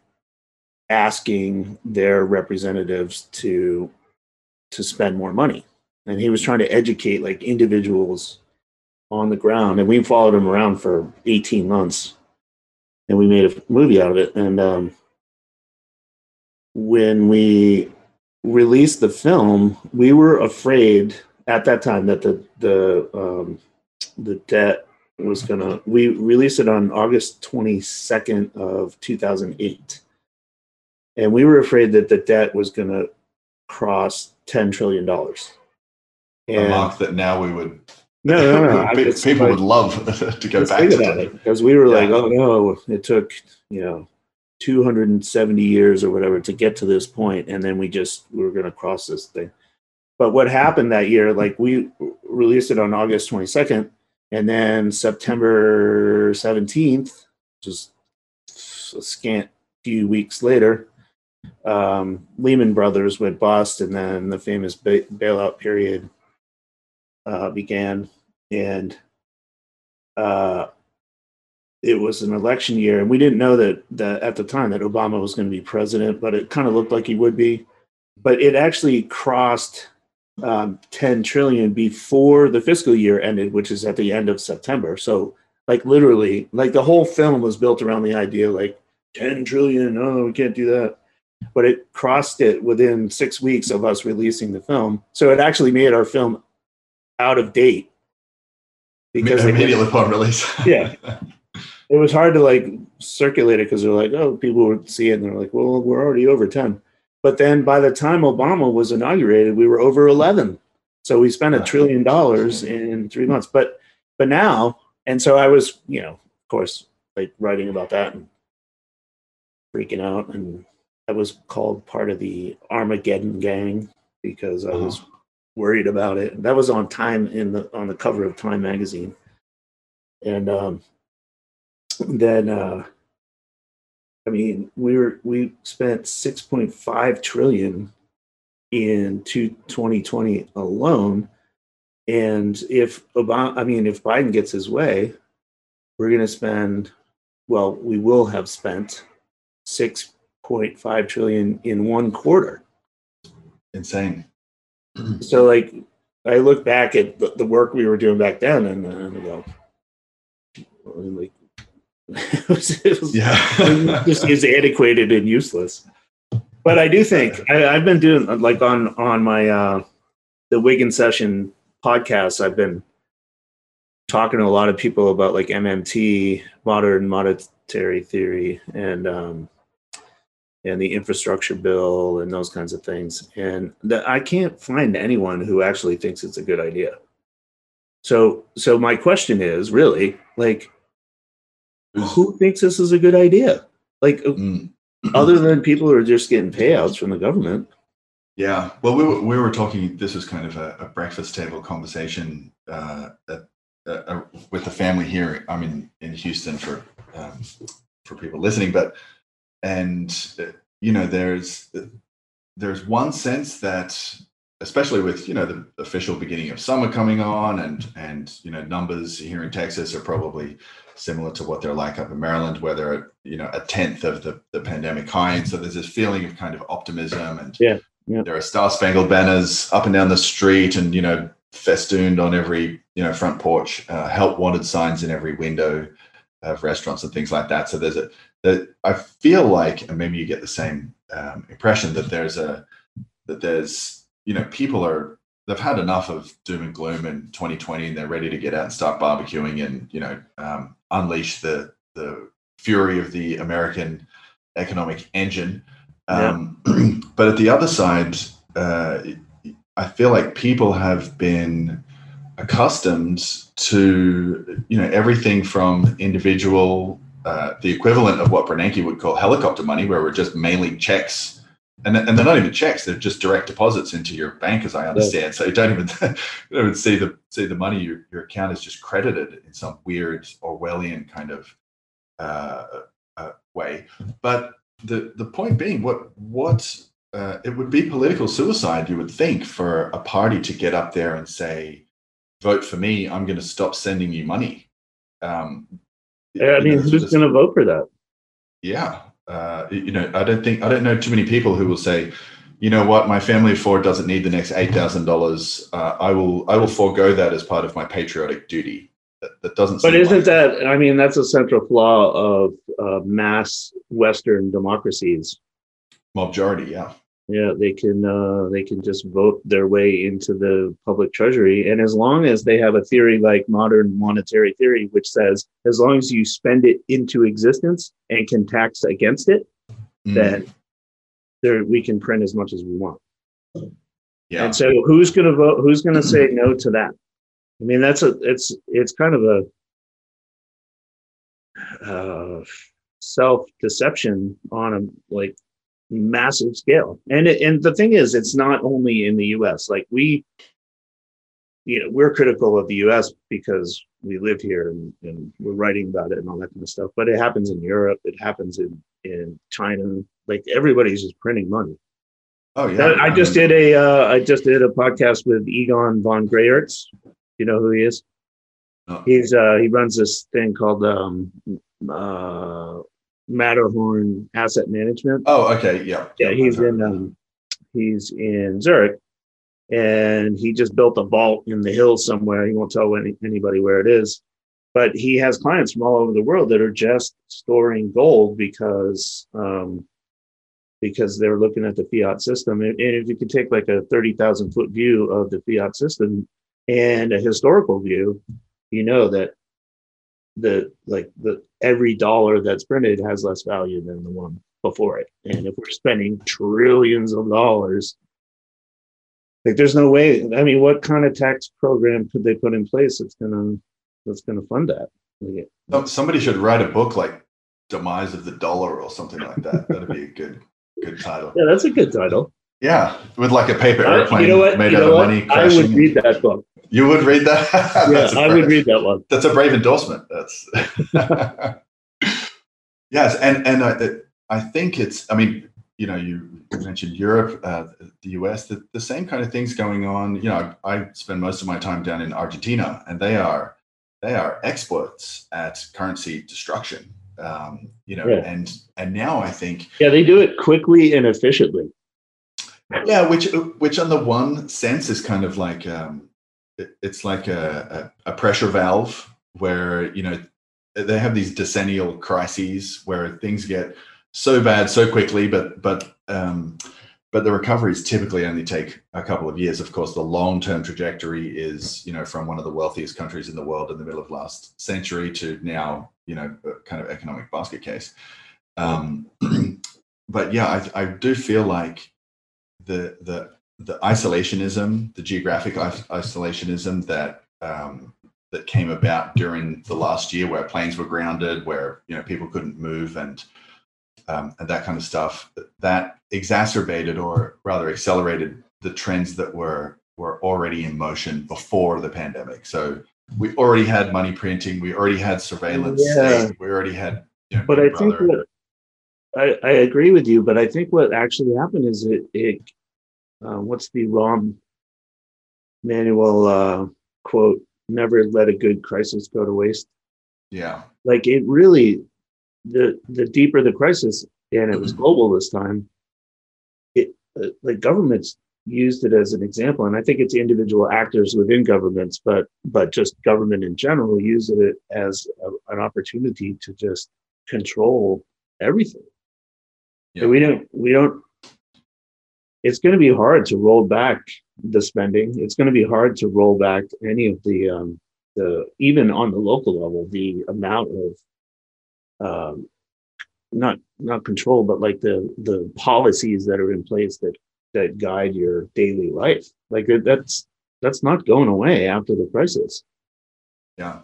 asking their representatives to to spend more money. And he was trying to educate like individuals on the ground. And we followed him around for 18 months. And we made a movie out of it. And um, when we released the film we were afraid at that time that the the um, the debt was gonna we released it on august 22nd of 2008 and we were afraid that the debt was gonna cross 10 trillion dollars. And mark that now we would no no no I people would love to go back to that. because we were like oh no it took you know 270 years or whatever to get to this point and then we just we were going to cross this thing. But what happened that year like we released it on august 22nd and then september 17th just a scant few weeks later um, lehman brothers went bust and then the famous ba- bailout period uh, began and uh, it was an election year, and we didn't know that that at the time that Obama was going to be president, but it kind of looked like he would be. But it actually crossed um, 10 trillion before the fiscal year ended, which is at the end of September. So, like literally, like the whole film was built around the idea, like 10 trillion. Oh, we can't do that. But it crossed it within six weeks of us releasing the film. So it actually made our film out of date because immediately upon release Yeah. it was hard to like circulate it because they're like, oh, people would see it and they're like, well, we're already over 10. But then by the time Obama was inaugurated, we were over 11. So we spent a trillion dollars in three months. But but now, and so I was, you know, of course, like writing about that and freaking out. And I was called part of the Armageddon gang because I was worried about it. That was on Time in the on the cover of Time magazine. And um then uh I mean we were we spent 6.5 trillion in two, 2020 alone. And if Obama I mean if Biden gets his way we're going to spend well we will have spent 6.5 trillion in one quarter. Insane. So like I look back at the, the work we were doing back then and, and I go like it was, it was yeah just is antiquated and useless. But I do think I, I've been doing like on on my uh, the Wiggin Session podcast. I've been talking to a lot of people about like MMT, modern monetary theory, and um, and the infrastructure bill and those kinds of things. And that I can't find anyone who actually thinks it's a good idea. So so my question is really like who thinks this is a good idea? Like Mm. other than people who are just getting payouts from the government. Yeah, well, we were, we were talking. This was kind of a, a breakfast table conversation uh, at, uh, uh, with the family here. I'm in in Houston for um, for people listening, but and uh, you know, there's there's one sense that, especially with you know the official beginning of summer coming on, and and you know numbers here in Texas are probably similar to what they're like up in Maryland, where they're at, you know a tenth of the, the pandemic high, and so there's this feeling of kind of optimism and yeah Yep. There are star spangled banners up and down the street, and you know, festooned on every you know front porch. Uh, help wanted signs in every window of restaurants and things like that. So there's a that I feel like, and maybe you get the same um, impression that there's a that there's you know people are they've had enough of doom and gloom in 2020 and they're ready to get out and start barbecuing and you know um, unleash the the fury of the American economic engine. Um, yeah. but at the other side, uh, I feel like people have been accustomed to you know everything from individual, uh, the equivalent of what Bernanke would call helicopter money, where we're just mailing checks. And, and they're not even checks; they're just direct deposits into your bank, as I understand. Yeah. So you don't even you don't even see the see the money. Your your account is just credited in some weird Orwellian kind of uh, uh, way. But the the point being, what what uh, it would be political suicide, you would think, for a party to get up there and say, "Vote for me. I'm going to stop sending you money." Um, yeah, I mean, know, who's going to vote for that? Yeah, uh, you know, I don't think I don't know too many people who will say, "You know what? My family of four doesn't need the next eight thousand uh, dollars. I will I will forego that as part of my patriotic duty." That, that doesn't. But isn't like that? I mean, that's a central flaw of uh, mass Western democracies. Majority, yeah. Yeah, they can uh, they can just vote their way into the public treasury, and as long as they have a theory like modern monetary theory, which says as long as you spend it into existence and can tax against it, mm. then there we can print as much as we want. Yeah. And so, who's going to vote? Who's going to say no to that? I mean, that's a it's it's kind of a uh, self deception on a like massive scale. And it, and the thing is, it's not only in the U.S. Like we, you know, we're critical of the U.S. because we live here and, and we're writing about it and all that kind of stuff. But it happens in Europe. It happens in in China. Like everybody's just printing money. Oh yeah. I, I just did a uh, I just did a podcast with Egon von Greyerz. You know who he is? Oh. He's uh, he runs this thing called um, uh, Matterhorn Asset Management. Oh, okay, yeah, yeah. He's in um, he's in Zurich, and he just built a vault in the hills somewhere. He won't tell any, anybody where it is, but he has clients from all over the world that are just storing gold because um, because they're looking at the fiat system. And, and if you could take like a thirty thousand foot view of the fiat system and a historical view, you know that the like the every dollar that's printed has less value than the one before it. And if we're spending trillions of dollars, like there's no way. I mean, what kind of tax program could they put in place that's gonna that's gonna fund that? Like, somebody should write a book like "Demise of the Dollar" or something like that. That'd be a good good title. Yeah, that's a good title. Yeah, with like a paper airplane you know what? made you out of what? money. Crashing. I would read that book. You would read that? yeah, I would read that one. That's a brave endorsement. That's yes, and and I, I think it's. I mean, you know, you mentioned Europe, uh, the US, the, the same kind of things going on. You know, I, I spend most of my time down in Argentina, and they are they are experts at currency destruction. Um, you know, yeah. and and now I think yeah, they do it quickly and efficiently. Yeah, which which on the one sense is kind of like um, it's like a, a, a pressure valve where you know they have these decennial crises where things get so bad so quickly, but but um, but the recoveries typically only take a couple of years. Of course, the long term trajectory is you know from one of the wealthiest countries in the world in the middle of last century to now you know kind of economic basket case. Um, but yeah, I, I do feel like the the the isolationism, the geographic isolationism that um, that came about during the last year, where planes were grounded, where you know people couldn't move, and um, and that kind of stuff, that exacerbated or rather accelerated the trends that were were already in motion before the pandemic. So we already had money printing, we already had surveillance, yeah. state, we already had. You know, but I think what I, I agree with you, but I think what actually happened is it, it uh, what's the Rahm Emanuel uh, quote? Never let a good crisis go to waste. Yeah, like it really, the the deeper the crisis, and it was mm-hmm. global this time. It uh, like governments used it as an example, and I think it's individual actors within governments, but but just government in general used it as a, an opportunity to just control everything. Yeah. we don't we don't. It's going to be hard to roll back the spending. It's going to be hard to roll back any of the um, the even on the local level the amount of um, not not control, but like the the policies that are in place that that guide your daily life. Like that's that's not going away after the crisis. Yeah,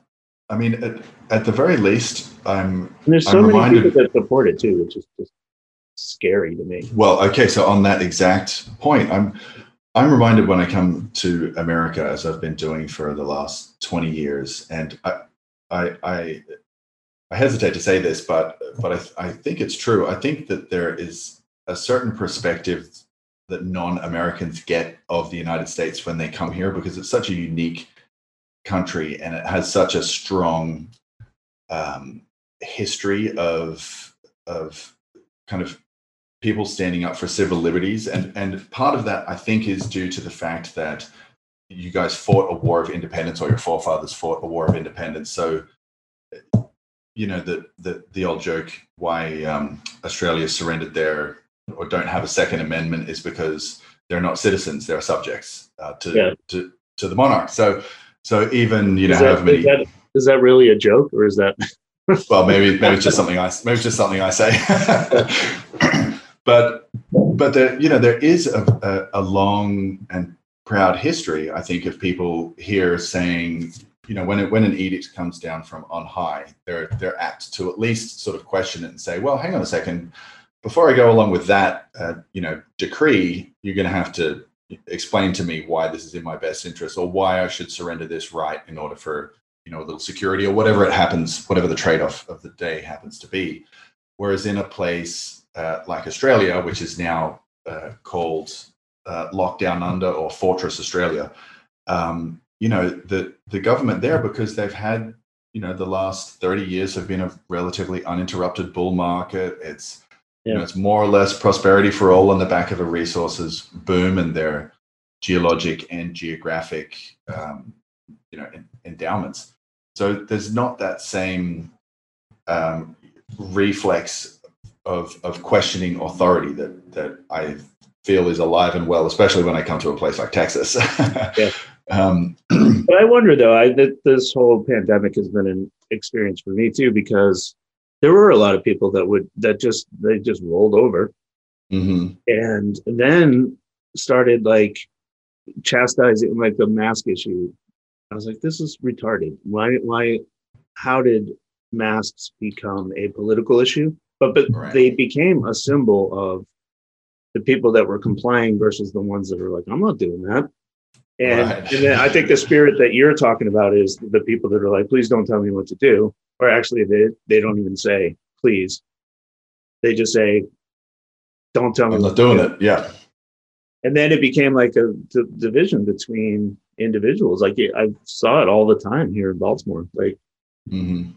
I mean, at, at the very least, I'm. And there's so I'm many reminded, people that support it too, which is just scary to me. Well, okay, so on that exact point, I'm I'm reminded when I come to America, as I've been doing for the last 20 years, and I I I, I hesitate to say this, but but I, I think it's true. I think that there is a certain perspective that non-Americans get of the United States when they come here because it's such a unique country and it has such a strong um, history of of kind of people standing up for civil liberties and and part of that I think is due to the fact that you guys fought a war of independence or your forefathers fought a war of independence so you know the the the old joke why um, Australia surrendered their or don't have a second amendment is because they're not citizens; they're subjects uh, to, yeah. to to the monarch. So so even you know is that, many. Is that, is that really a joke, or is that? well, maybe maybe it's just something I maybe it's just something I say. but but there you know there is a, a, a long and proud history, I think, of people here saying you know when it, when an edict comes down from on high, they're they're apt to at least sort of question it and say, well, hang on a second before I go along with that, uh, you know, decree, you're going to have to explain to me why this is in my best interest or why I should surrender this right in order for you know a little security or whatever it happens, whatever the trade-off of the day happens to be. Whereas in a place uh, like Australia, which is now uh, called uh, Lockdown Under or Fortress Australia, um, you know the the government there because they've had you know the last 30 years have been a relatively uninterrupted bull market. It's you know, it's more or less prosperity for all on the back of a resources boom and their geologic and geographic, um, you know, endowments. So there's not that same um, reflex of of questioning authority that that I feel is alive and well, especially when I come to a place like Texas. yeah. Um, but I wonder though, I that this whole pandemic has been an experience for me too because there were a lot of people that would that just they just rolled over mm-hmm. and then started like chastising like the mask issue i was like this is retarded why why how did masks become a political issue but but right. they became a symbol of the people that were complying versus the ones that are like i'm not doing that and, right. and then i think the spirit that you're talking about is the people that are like please don't tell me what to do or actually they they don't even say please. They just say, "Don't tell me." I'm not doing it. Yeah. And then it became like a d- division between individuals. Like I saw it all the time here in Baltimore. Like mm-hmm.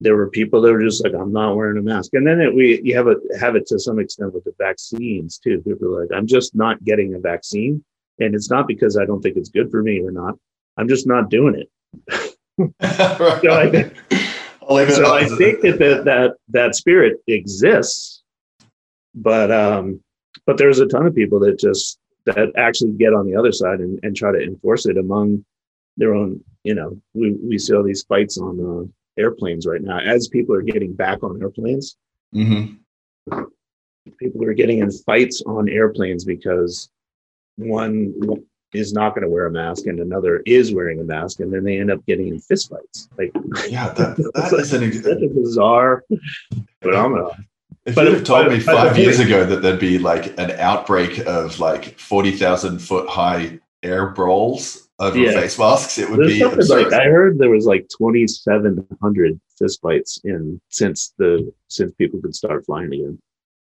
There were people that were just like, "I'm not wearing a mask," and then it, we you have it have it to some extent with the vaccines too. People are like, "I'm just not getting a vaccine," and it's not because I don't think it's good for me or not. I'm just not doing it. so I think, so I think that, that that that spirit exists, but um, but there's a ton of people that just that actually get on the other side and, and try to enforce it among their own. You know, we we see all these fights on uh, airplanes right now as people are getting back on airplanes. Mm-hmm. People are getting in fights on airplanes because one is not going to wear a mask and another is wearing a mask and then they end up getting in fistfights like yeah that, that is an that's a bizarre phenomenon If But you'd have told me five years ago that there'd be like an outbreak of like 40,000 foot high air brawls over Yeah. face masks, it would There's be absurd. like I heard there was like 2,700 fist fights in since the since people could start flying again.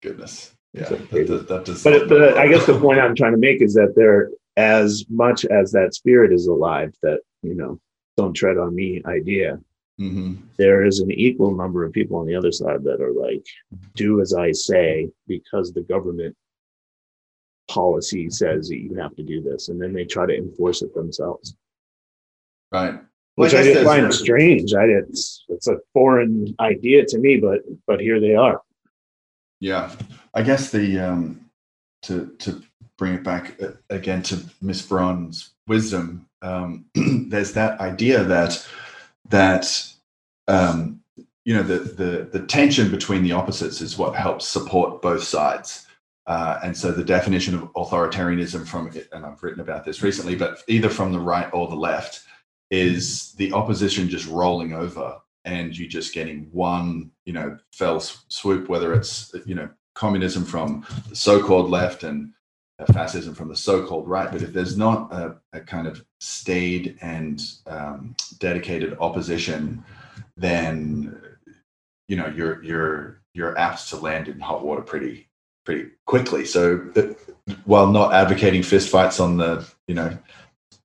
Goodness. Yeah, that, that, that does But the, I guess the point I'm trying to make is that there, as much as that spirit is alive, that you know, don't tread on me idea. Mhm. There is an equal number of people on the other side that are like, do as I say because the government policy says that you have to do this, and then they try to enforce it themselves. Right. which Well, I, did find strange. I it's it's a foreign idea to me, but but here they are. Yeah, I guess the um, to to bring it back uh, again to Miss Brann's wisdom. Um, there's that idea that that um, you know the the the tension between the opposites is what helps support both sides. Uh, and so the definition of authoritarianism from and I've written about this recently, but either from the right or the left is the opposition just rolling over and you just getting one, you know, fell swoop, whether it's, you know, communism from the so-called left and uh, fascism from the so-called right. But if there's not a, a kind of staid and um, dedicated opposition, then you know you're you're you're apt to land in hot water pretty pretty quickly. So that, while not advocating fistfights on the you know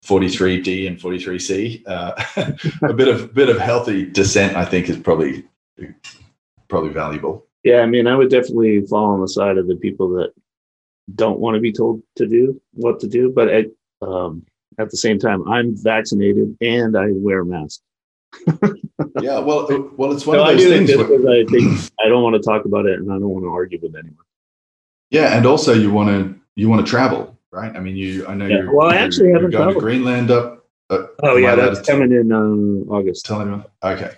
43D and 43C, uh, a bit of bit of healthy dissent, I think, is probably probably valuable. Yeah, I mean, I would definitely fall on the side of the people that don't want to be told to do what to do, but at um, at the same time, I'm vaccinated and I wear a mask. Yeah, well, well, it's one So of I those do it things. Where, because I think I don't want to talk about it and I don't want to argue with anyone. Yeah, and also you want to you want to travel, right? I mean, you. I know Yeah, you're. well, I actually haven't going to. Greenland up. Uh, Oh yeah, that's coming in uh, August. Tell anyone. Okay.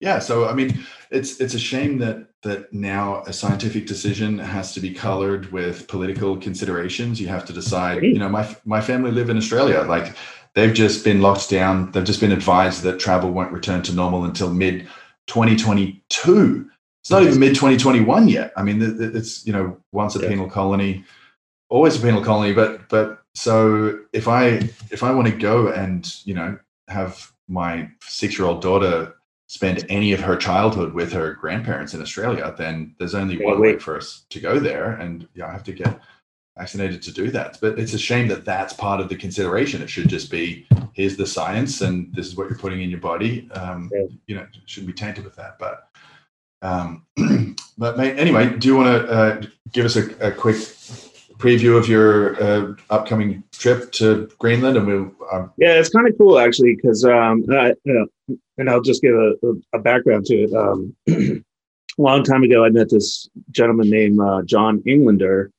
Yeah. So I mean, it's it's a shame that that now a scientific decision has to be colored with political considerations. You have to decide. You know, my my family live in Australia. Like they've just been locked down. They've just been advised that travel won't return to normal until mid 2022. It's not even mid 2021 yet. I mean, it's you know once a Yeah. penal colony, always a penal colony. But but so if I if I want to go and you know have my six year old daughter spend any of her childhood with her grandparents in Australia, then there's only one wait. way for us to go there, and yeah, I have to get vaccinated to do that. But it's a shame that that's part of the consideration. It should just be here's the science, and this is what you're putting in your body. Um, Yeah. You know, shouldn't be tainted with that. But um, but anyway, do you want to uh, give us a, a quick preview of your uh, upcoming trip to Greenland, and we'll um, Yeah, it's kind of cool actually, because um, know, and I'll just give a, a background to it. Um, a long time ago, I met this gentleman named uh, John Englander,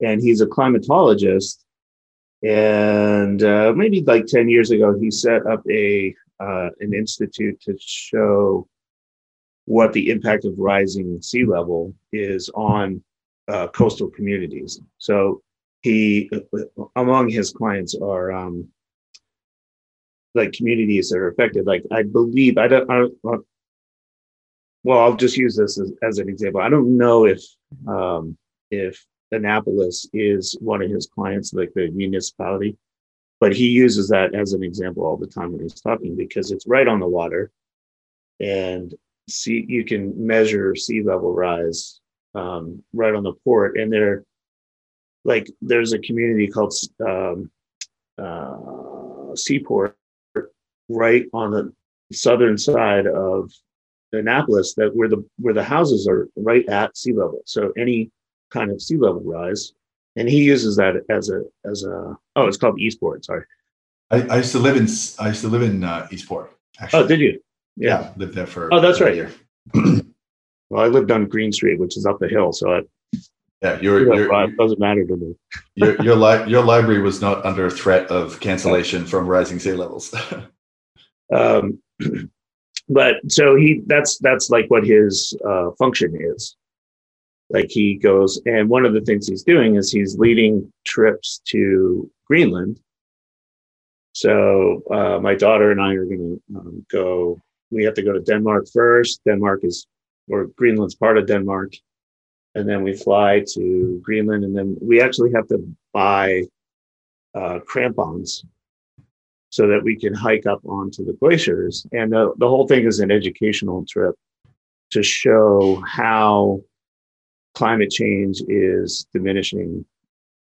and he's a climatologist. And uh, maybe like ten years ago, he set up a uh, an institute to show what the impact of rising sea level is on uh, coastal communities. So he, among his clients, are um, like communities that are affected. Like I believe I don't. I don't uh, well, I'll just use this as, as an example. I don't know if um, if Annapolis is one of his clients, like the municipality, but he uses that as an example all the time when he's talking because it's right on the water, and see you can measure sea level rise um, right on the port, and there, like, there's a community called um, uh, Seaport right on the southern side of Annapolis that where the where the houses are right at sea level. So any kind of sea level rise, and he uses that as a as a oh, it's called Eastport. Sorry. I, I used to live in I used to live in uh, Eastport. Actually, Oh, did you? Yeah, lived there for Oh, that's right. year. Well, I lived on Green Street, which is up the hill, so it, Yeah, your you know, your it doesn't matter to me. your your, li- your library was not under threat of cancellation from rising sea levels. Um, but so he that's that's like what his uh, function is. Like he goes, and one of the things he's doing is he's leading trips to Greenland. So uh, my daughter and I are going to um, go. We have to go to Denmark first. Denmark is, or Greenland's part of Denmark, and then we fly to Greenland, and then we actually have to buy uh, crampons so that we can hike up onto the glaciers. And the, the whole thing is an educational trip to show how climate change is diminishing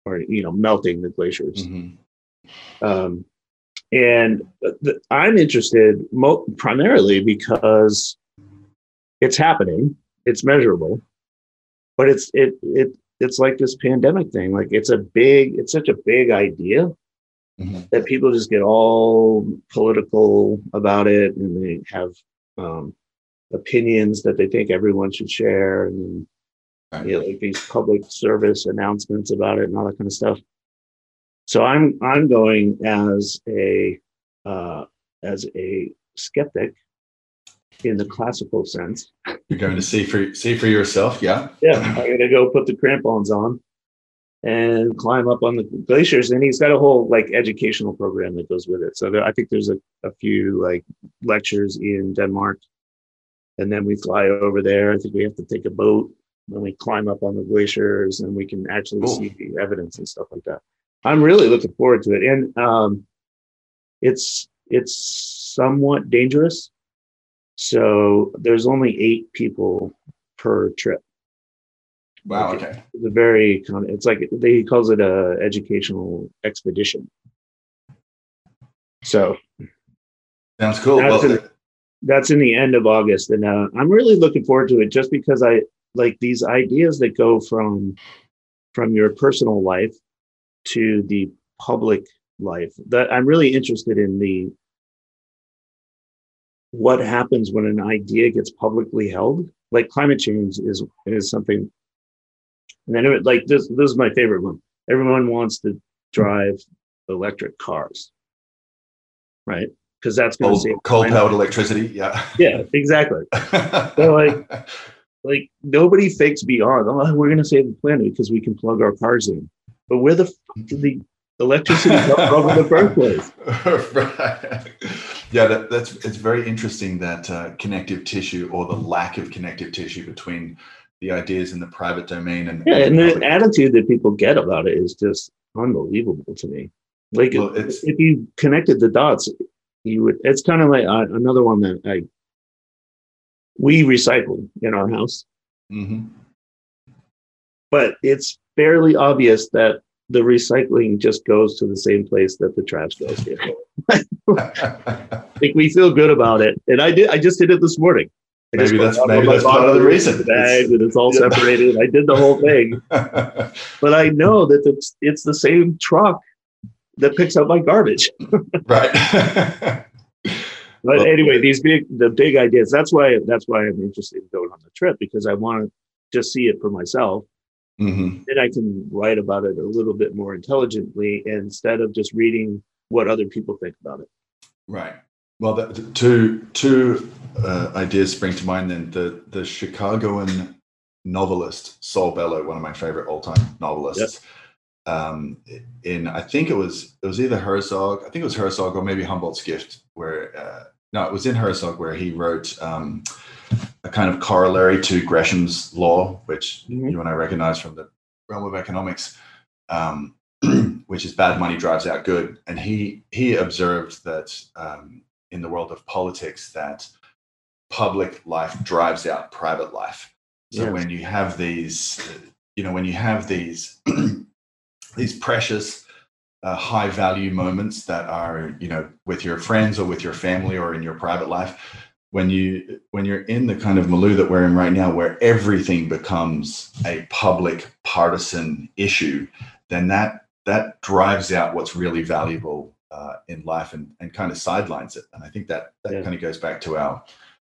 or you know melting the glaciers. Mm-hmm. Um, and I'm interested mo- primarily because it's happening, it's measurable, but it's it it it's like this pandemic thing. Like it's a big, it's such a big idea mm-hmm. that people just get all political about it, and they have um, opinions that they think everyone should share, and right. you know, like these public service announcements about it and all that kind of stuff. So I'm I'm going as a uh, as a skeptic in the classical sense. You're going to see for see for yourself, yeah. Yeah, I'm going to go put the crampons on and climb up on the glaciers. And he's got a whole like educational program that goes with it. So there, I think there's a, a few like lectures in Denmark, and then we fly over there. I think we have to take a boat when we climb up on the glaciers, and we can actually cool. see the evidence and stuff like that. I'm really looking forward to it, and um, it's it's somewhat dangerous so there's only eight people per trip. Wow. Okay. It's a very it's like they calls it a educational expedition. So sounds cool. That's, well, in, that's in the end of August, and uh, I'm really looking forward to it just because I like these ideas that go from from your personal life to the public life. That I'm really interested in the what happens when an idea gets publicly held. Like climate change is is something. And then it, like this this is my favorite one. Everyone wants to drive electric cars, right? Because that's going to save coal powered electricity. Yeah. Yeah, exactly. so like like nobody thinks beyond. Oh, we're going to save the planet because we can plug our cars in. But where the the electricity come from in the first place? right. Yeah, that, that's it's very interesting that uh, connective tissue or the lack of connective tissue between the ideas in the private domain and yeah, and the attitude that people get about it is just unbelievable to me. Like well, if, if you connected the dots, you would. It's kind of like uh, another one that I we recycle in our house, mm-hmm. but it's fairly obvious that the recycling just goes to the same place that the trash goes to. like we feel good about it, and I did. I just did it this morning. I maybe that's maybe that's part of the reason. The bag and it's all yeah. separated. I did the whole thing, but I know that it's it's the same truck that picks up my garbage. right. but well, anyway, these big the big ideas. That's why that's why I'm interested in going on the trip because I want to just see it for myself Mm-hmm. Then I can write about it a little bit more intelligently instead of just reading what other people think about it. Right. Well, the two two uh, ideas spring to mind. Then the the Chicagoan novelist Saul Bellow, one of my favorite all time novelists. Yep. Um, in I think it was it was either Herzog, I think it was Herzog or maybe Humboldt's Gift, where uh, no, it was in Herzog where he wrote um, a kind of corollary to Gresham's law, which mm-hmm. you and I recognize from the realm of economics, um, which is bad money drives out good. And he he observed that um, in the world of politics, that public life drives out private life. So when you have these, you know, when you have these these precious uh, high value moments that are you know with your friends or with your family or in your private life when you when you're in the kind of milieu that we're in right now where everything becomes a public partisan issue then that that drives out what's really valuable uh, in life and, and kind of sidelines it and i think that that yeah. kind of goes back to our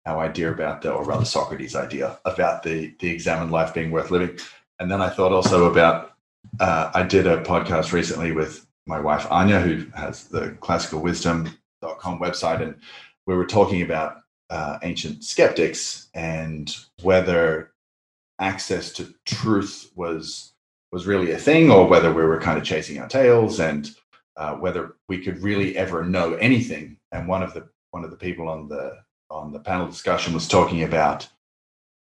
our idea about the or rather socrates idea about the the examined life being worth living and then i thought also about uh, i did a podcast recently with my wife anya who has the classicalwisdom.com website and we were talking about uh, ancient skeptics and whether access to truth was was really a thing or whether we were kind of chasing our tails and uh, whether we could really ever know anything and one of the one of the people on the on the panel discussion was talking about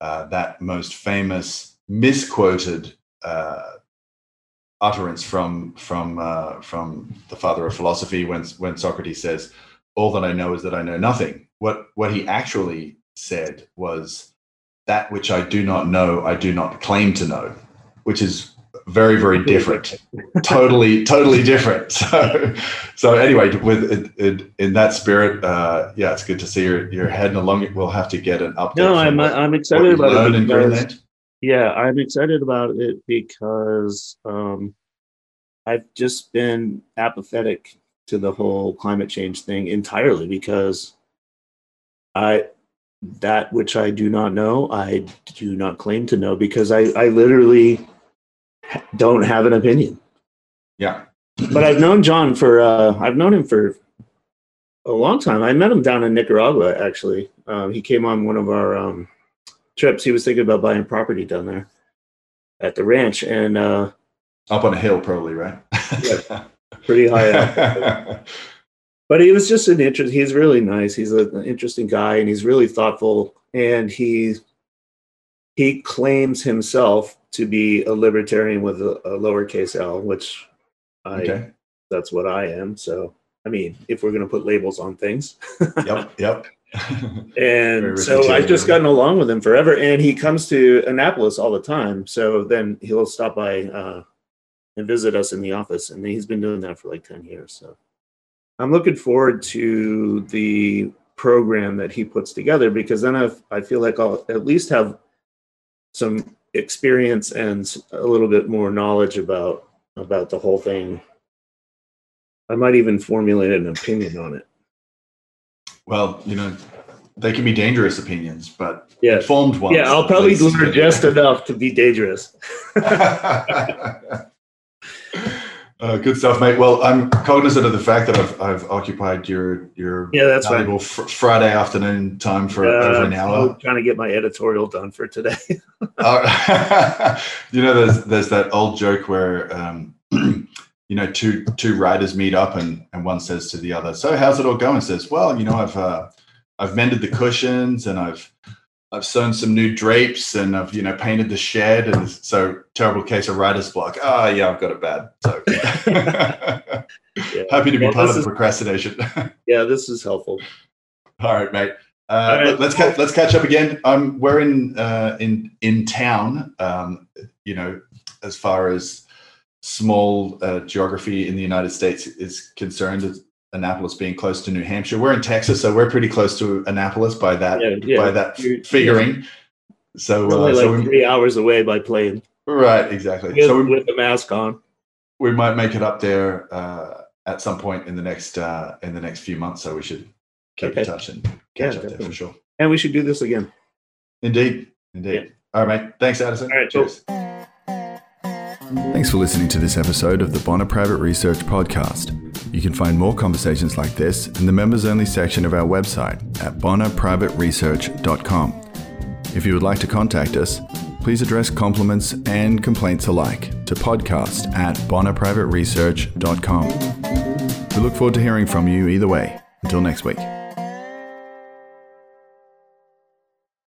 uh, that most famous misquoted uh, utterance from from uh, from the father of philosophy when when Socrates says, "All that I know is that I know nothing." What what he actually said was, "That which I do not know, I do not claim to know," which is very very different. totally totally different. So so anyway with in, in that spirit uh yeah it's good to see you're you're heading along we'll have to get an update no i'm what, i'm excited about it because, yeah i'm excited about it because um i've just been apathetic to the whole climate change thing entirely because i that which i do not know i do not claim to know because i i literally don't have an opinion. Yeah. but I've known John for uh, I've known him for a long time. I met him down in Nicaragua actually. Um, he came on one of our um, trips. He was thinking about buying property down there at the ranch and uh, up on a hill, probably right. yeah, pretty high up. but he was just an interest. He's really nice. He's an interesting guy, and he's really thoughtful. And he he claims himself to be a libertarian with a, a lowercase l, which I okay. that's what I am. So I mean, if we're going to put labels on things, yep, yep. and so I've just gotten along with him forever, and he comes to Annapolis all the time. So then he'll stop by uh, and visit us in the office, and he's been doing that for like ten years. So I'm looking forward to the program that he puts together because then i I feel like I'll at least have some experience and a little bit more knowledge about about the whole thing. I might even formulate an opinion on it. Well you know they can be dangerous opinions but yeah. informed ones yeah i'll probably learn just enough to be dangerous Uh, good stuff, mate. Well, I'm cognizant of the fact that I've, I've occupied your your yeah, that's valuable fr- Friday afternoon time for uh, over an hour. I'm trying to get my editorial done for today. uh, you know, there's there's that old joke where um, you know two two writers meet up and and one says to the other, "So how's it all going?" Says, "Well, you know, I've uh, I've mended the cushions and I've I've sewn some new drapes and I've you know painted the shed and so terrible case of writer's block. Ah, oh, yeah, I've got it bad. So yeah. happy to be well, part of the procrastination. yeah, this is helpful. All right, mate. Uh, right. Let's ca- let's catch up again. Um, we're in uh, in in town. Um, you know, as far as small uh, geography in the United States is concerned, Annapolis being close to New Hampshire. We're in Texas, so we're pretty close to Annapolis by that yeah, yeah. by that You're, figuring. Yeah. So uh, like so we, three hours away by plane. Right, exactly. With, so we, with the mask on, we might make it up there uh, at some point in the next uh, in the next few months. So we should keep okay. in touch and catch up definitely. there for sure. And we should do this again. Indeed, indeed. All right, mate. Thanks, Addison. All right, cheers. Thanks for listening to this episode of the Bonner Private Research Podcast. You can find more conversations like this in the members only section of our website at bonnerprivateresearch.com. If you would like to contact us, please address compliments and complaints alike to podcast at bonnerprivateresearch.com. We look forward to hearing from you either way. Until next week.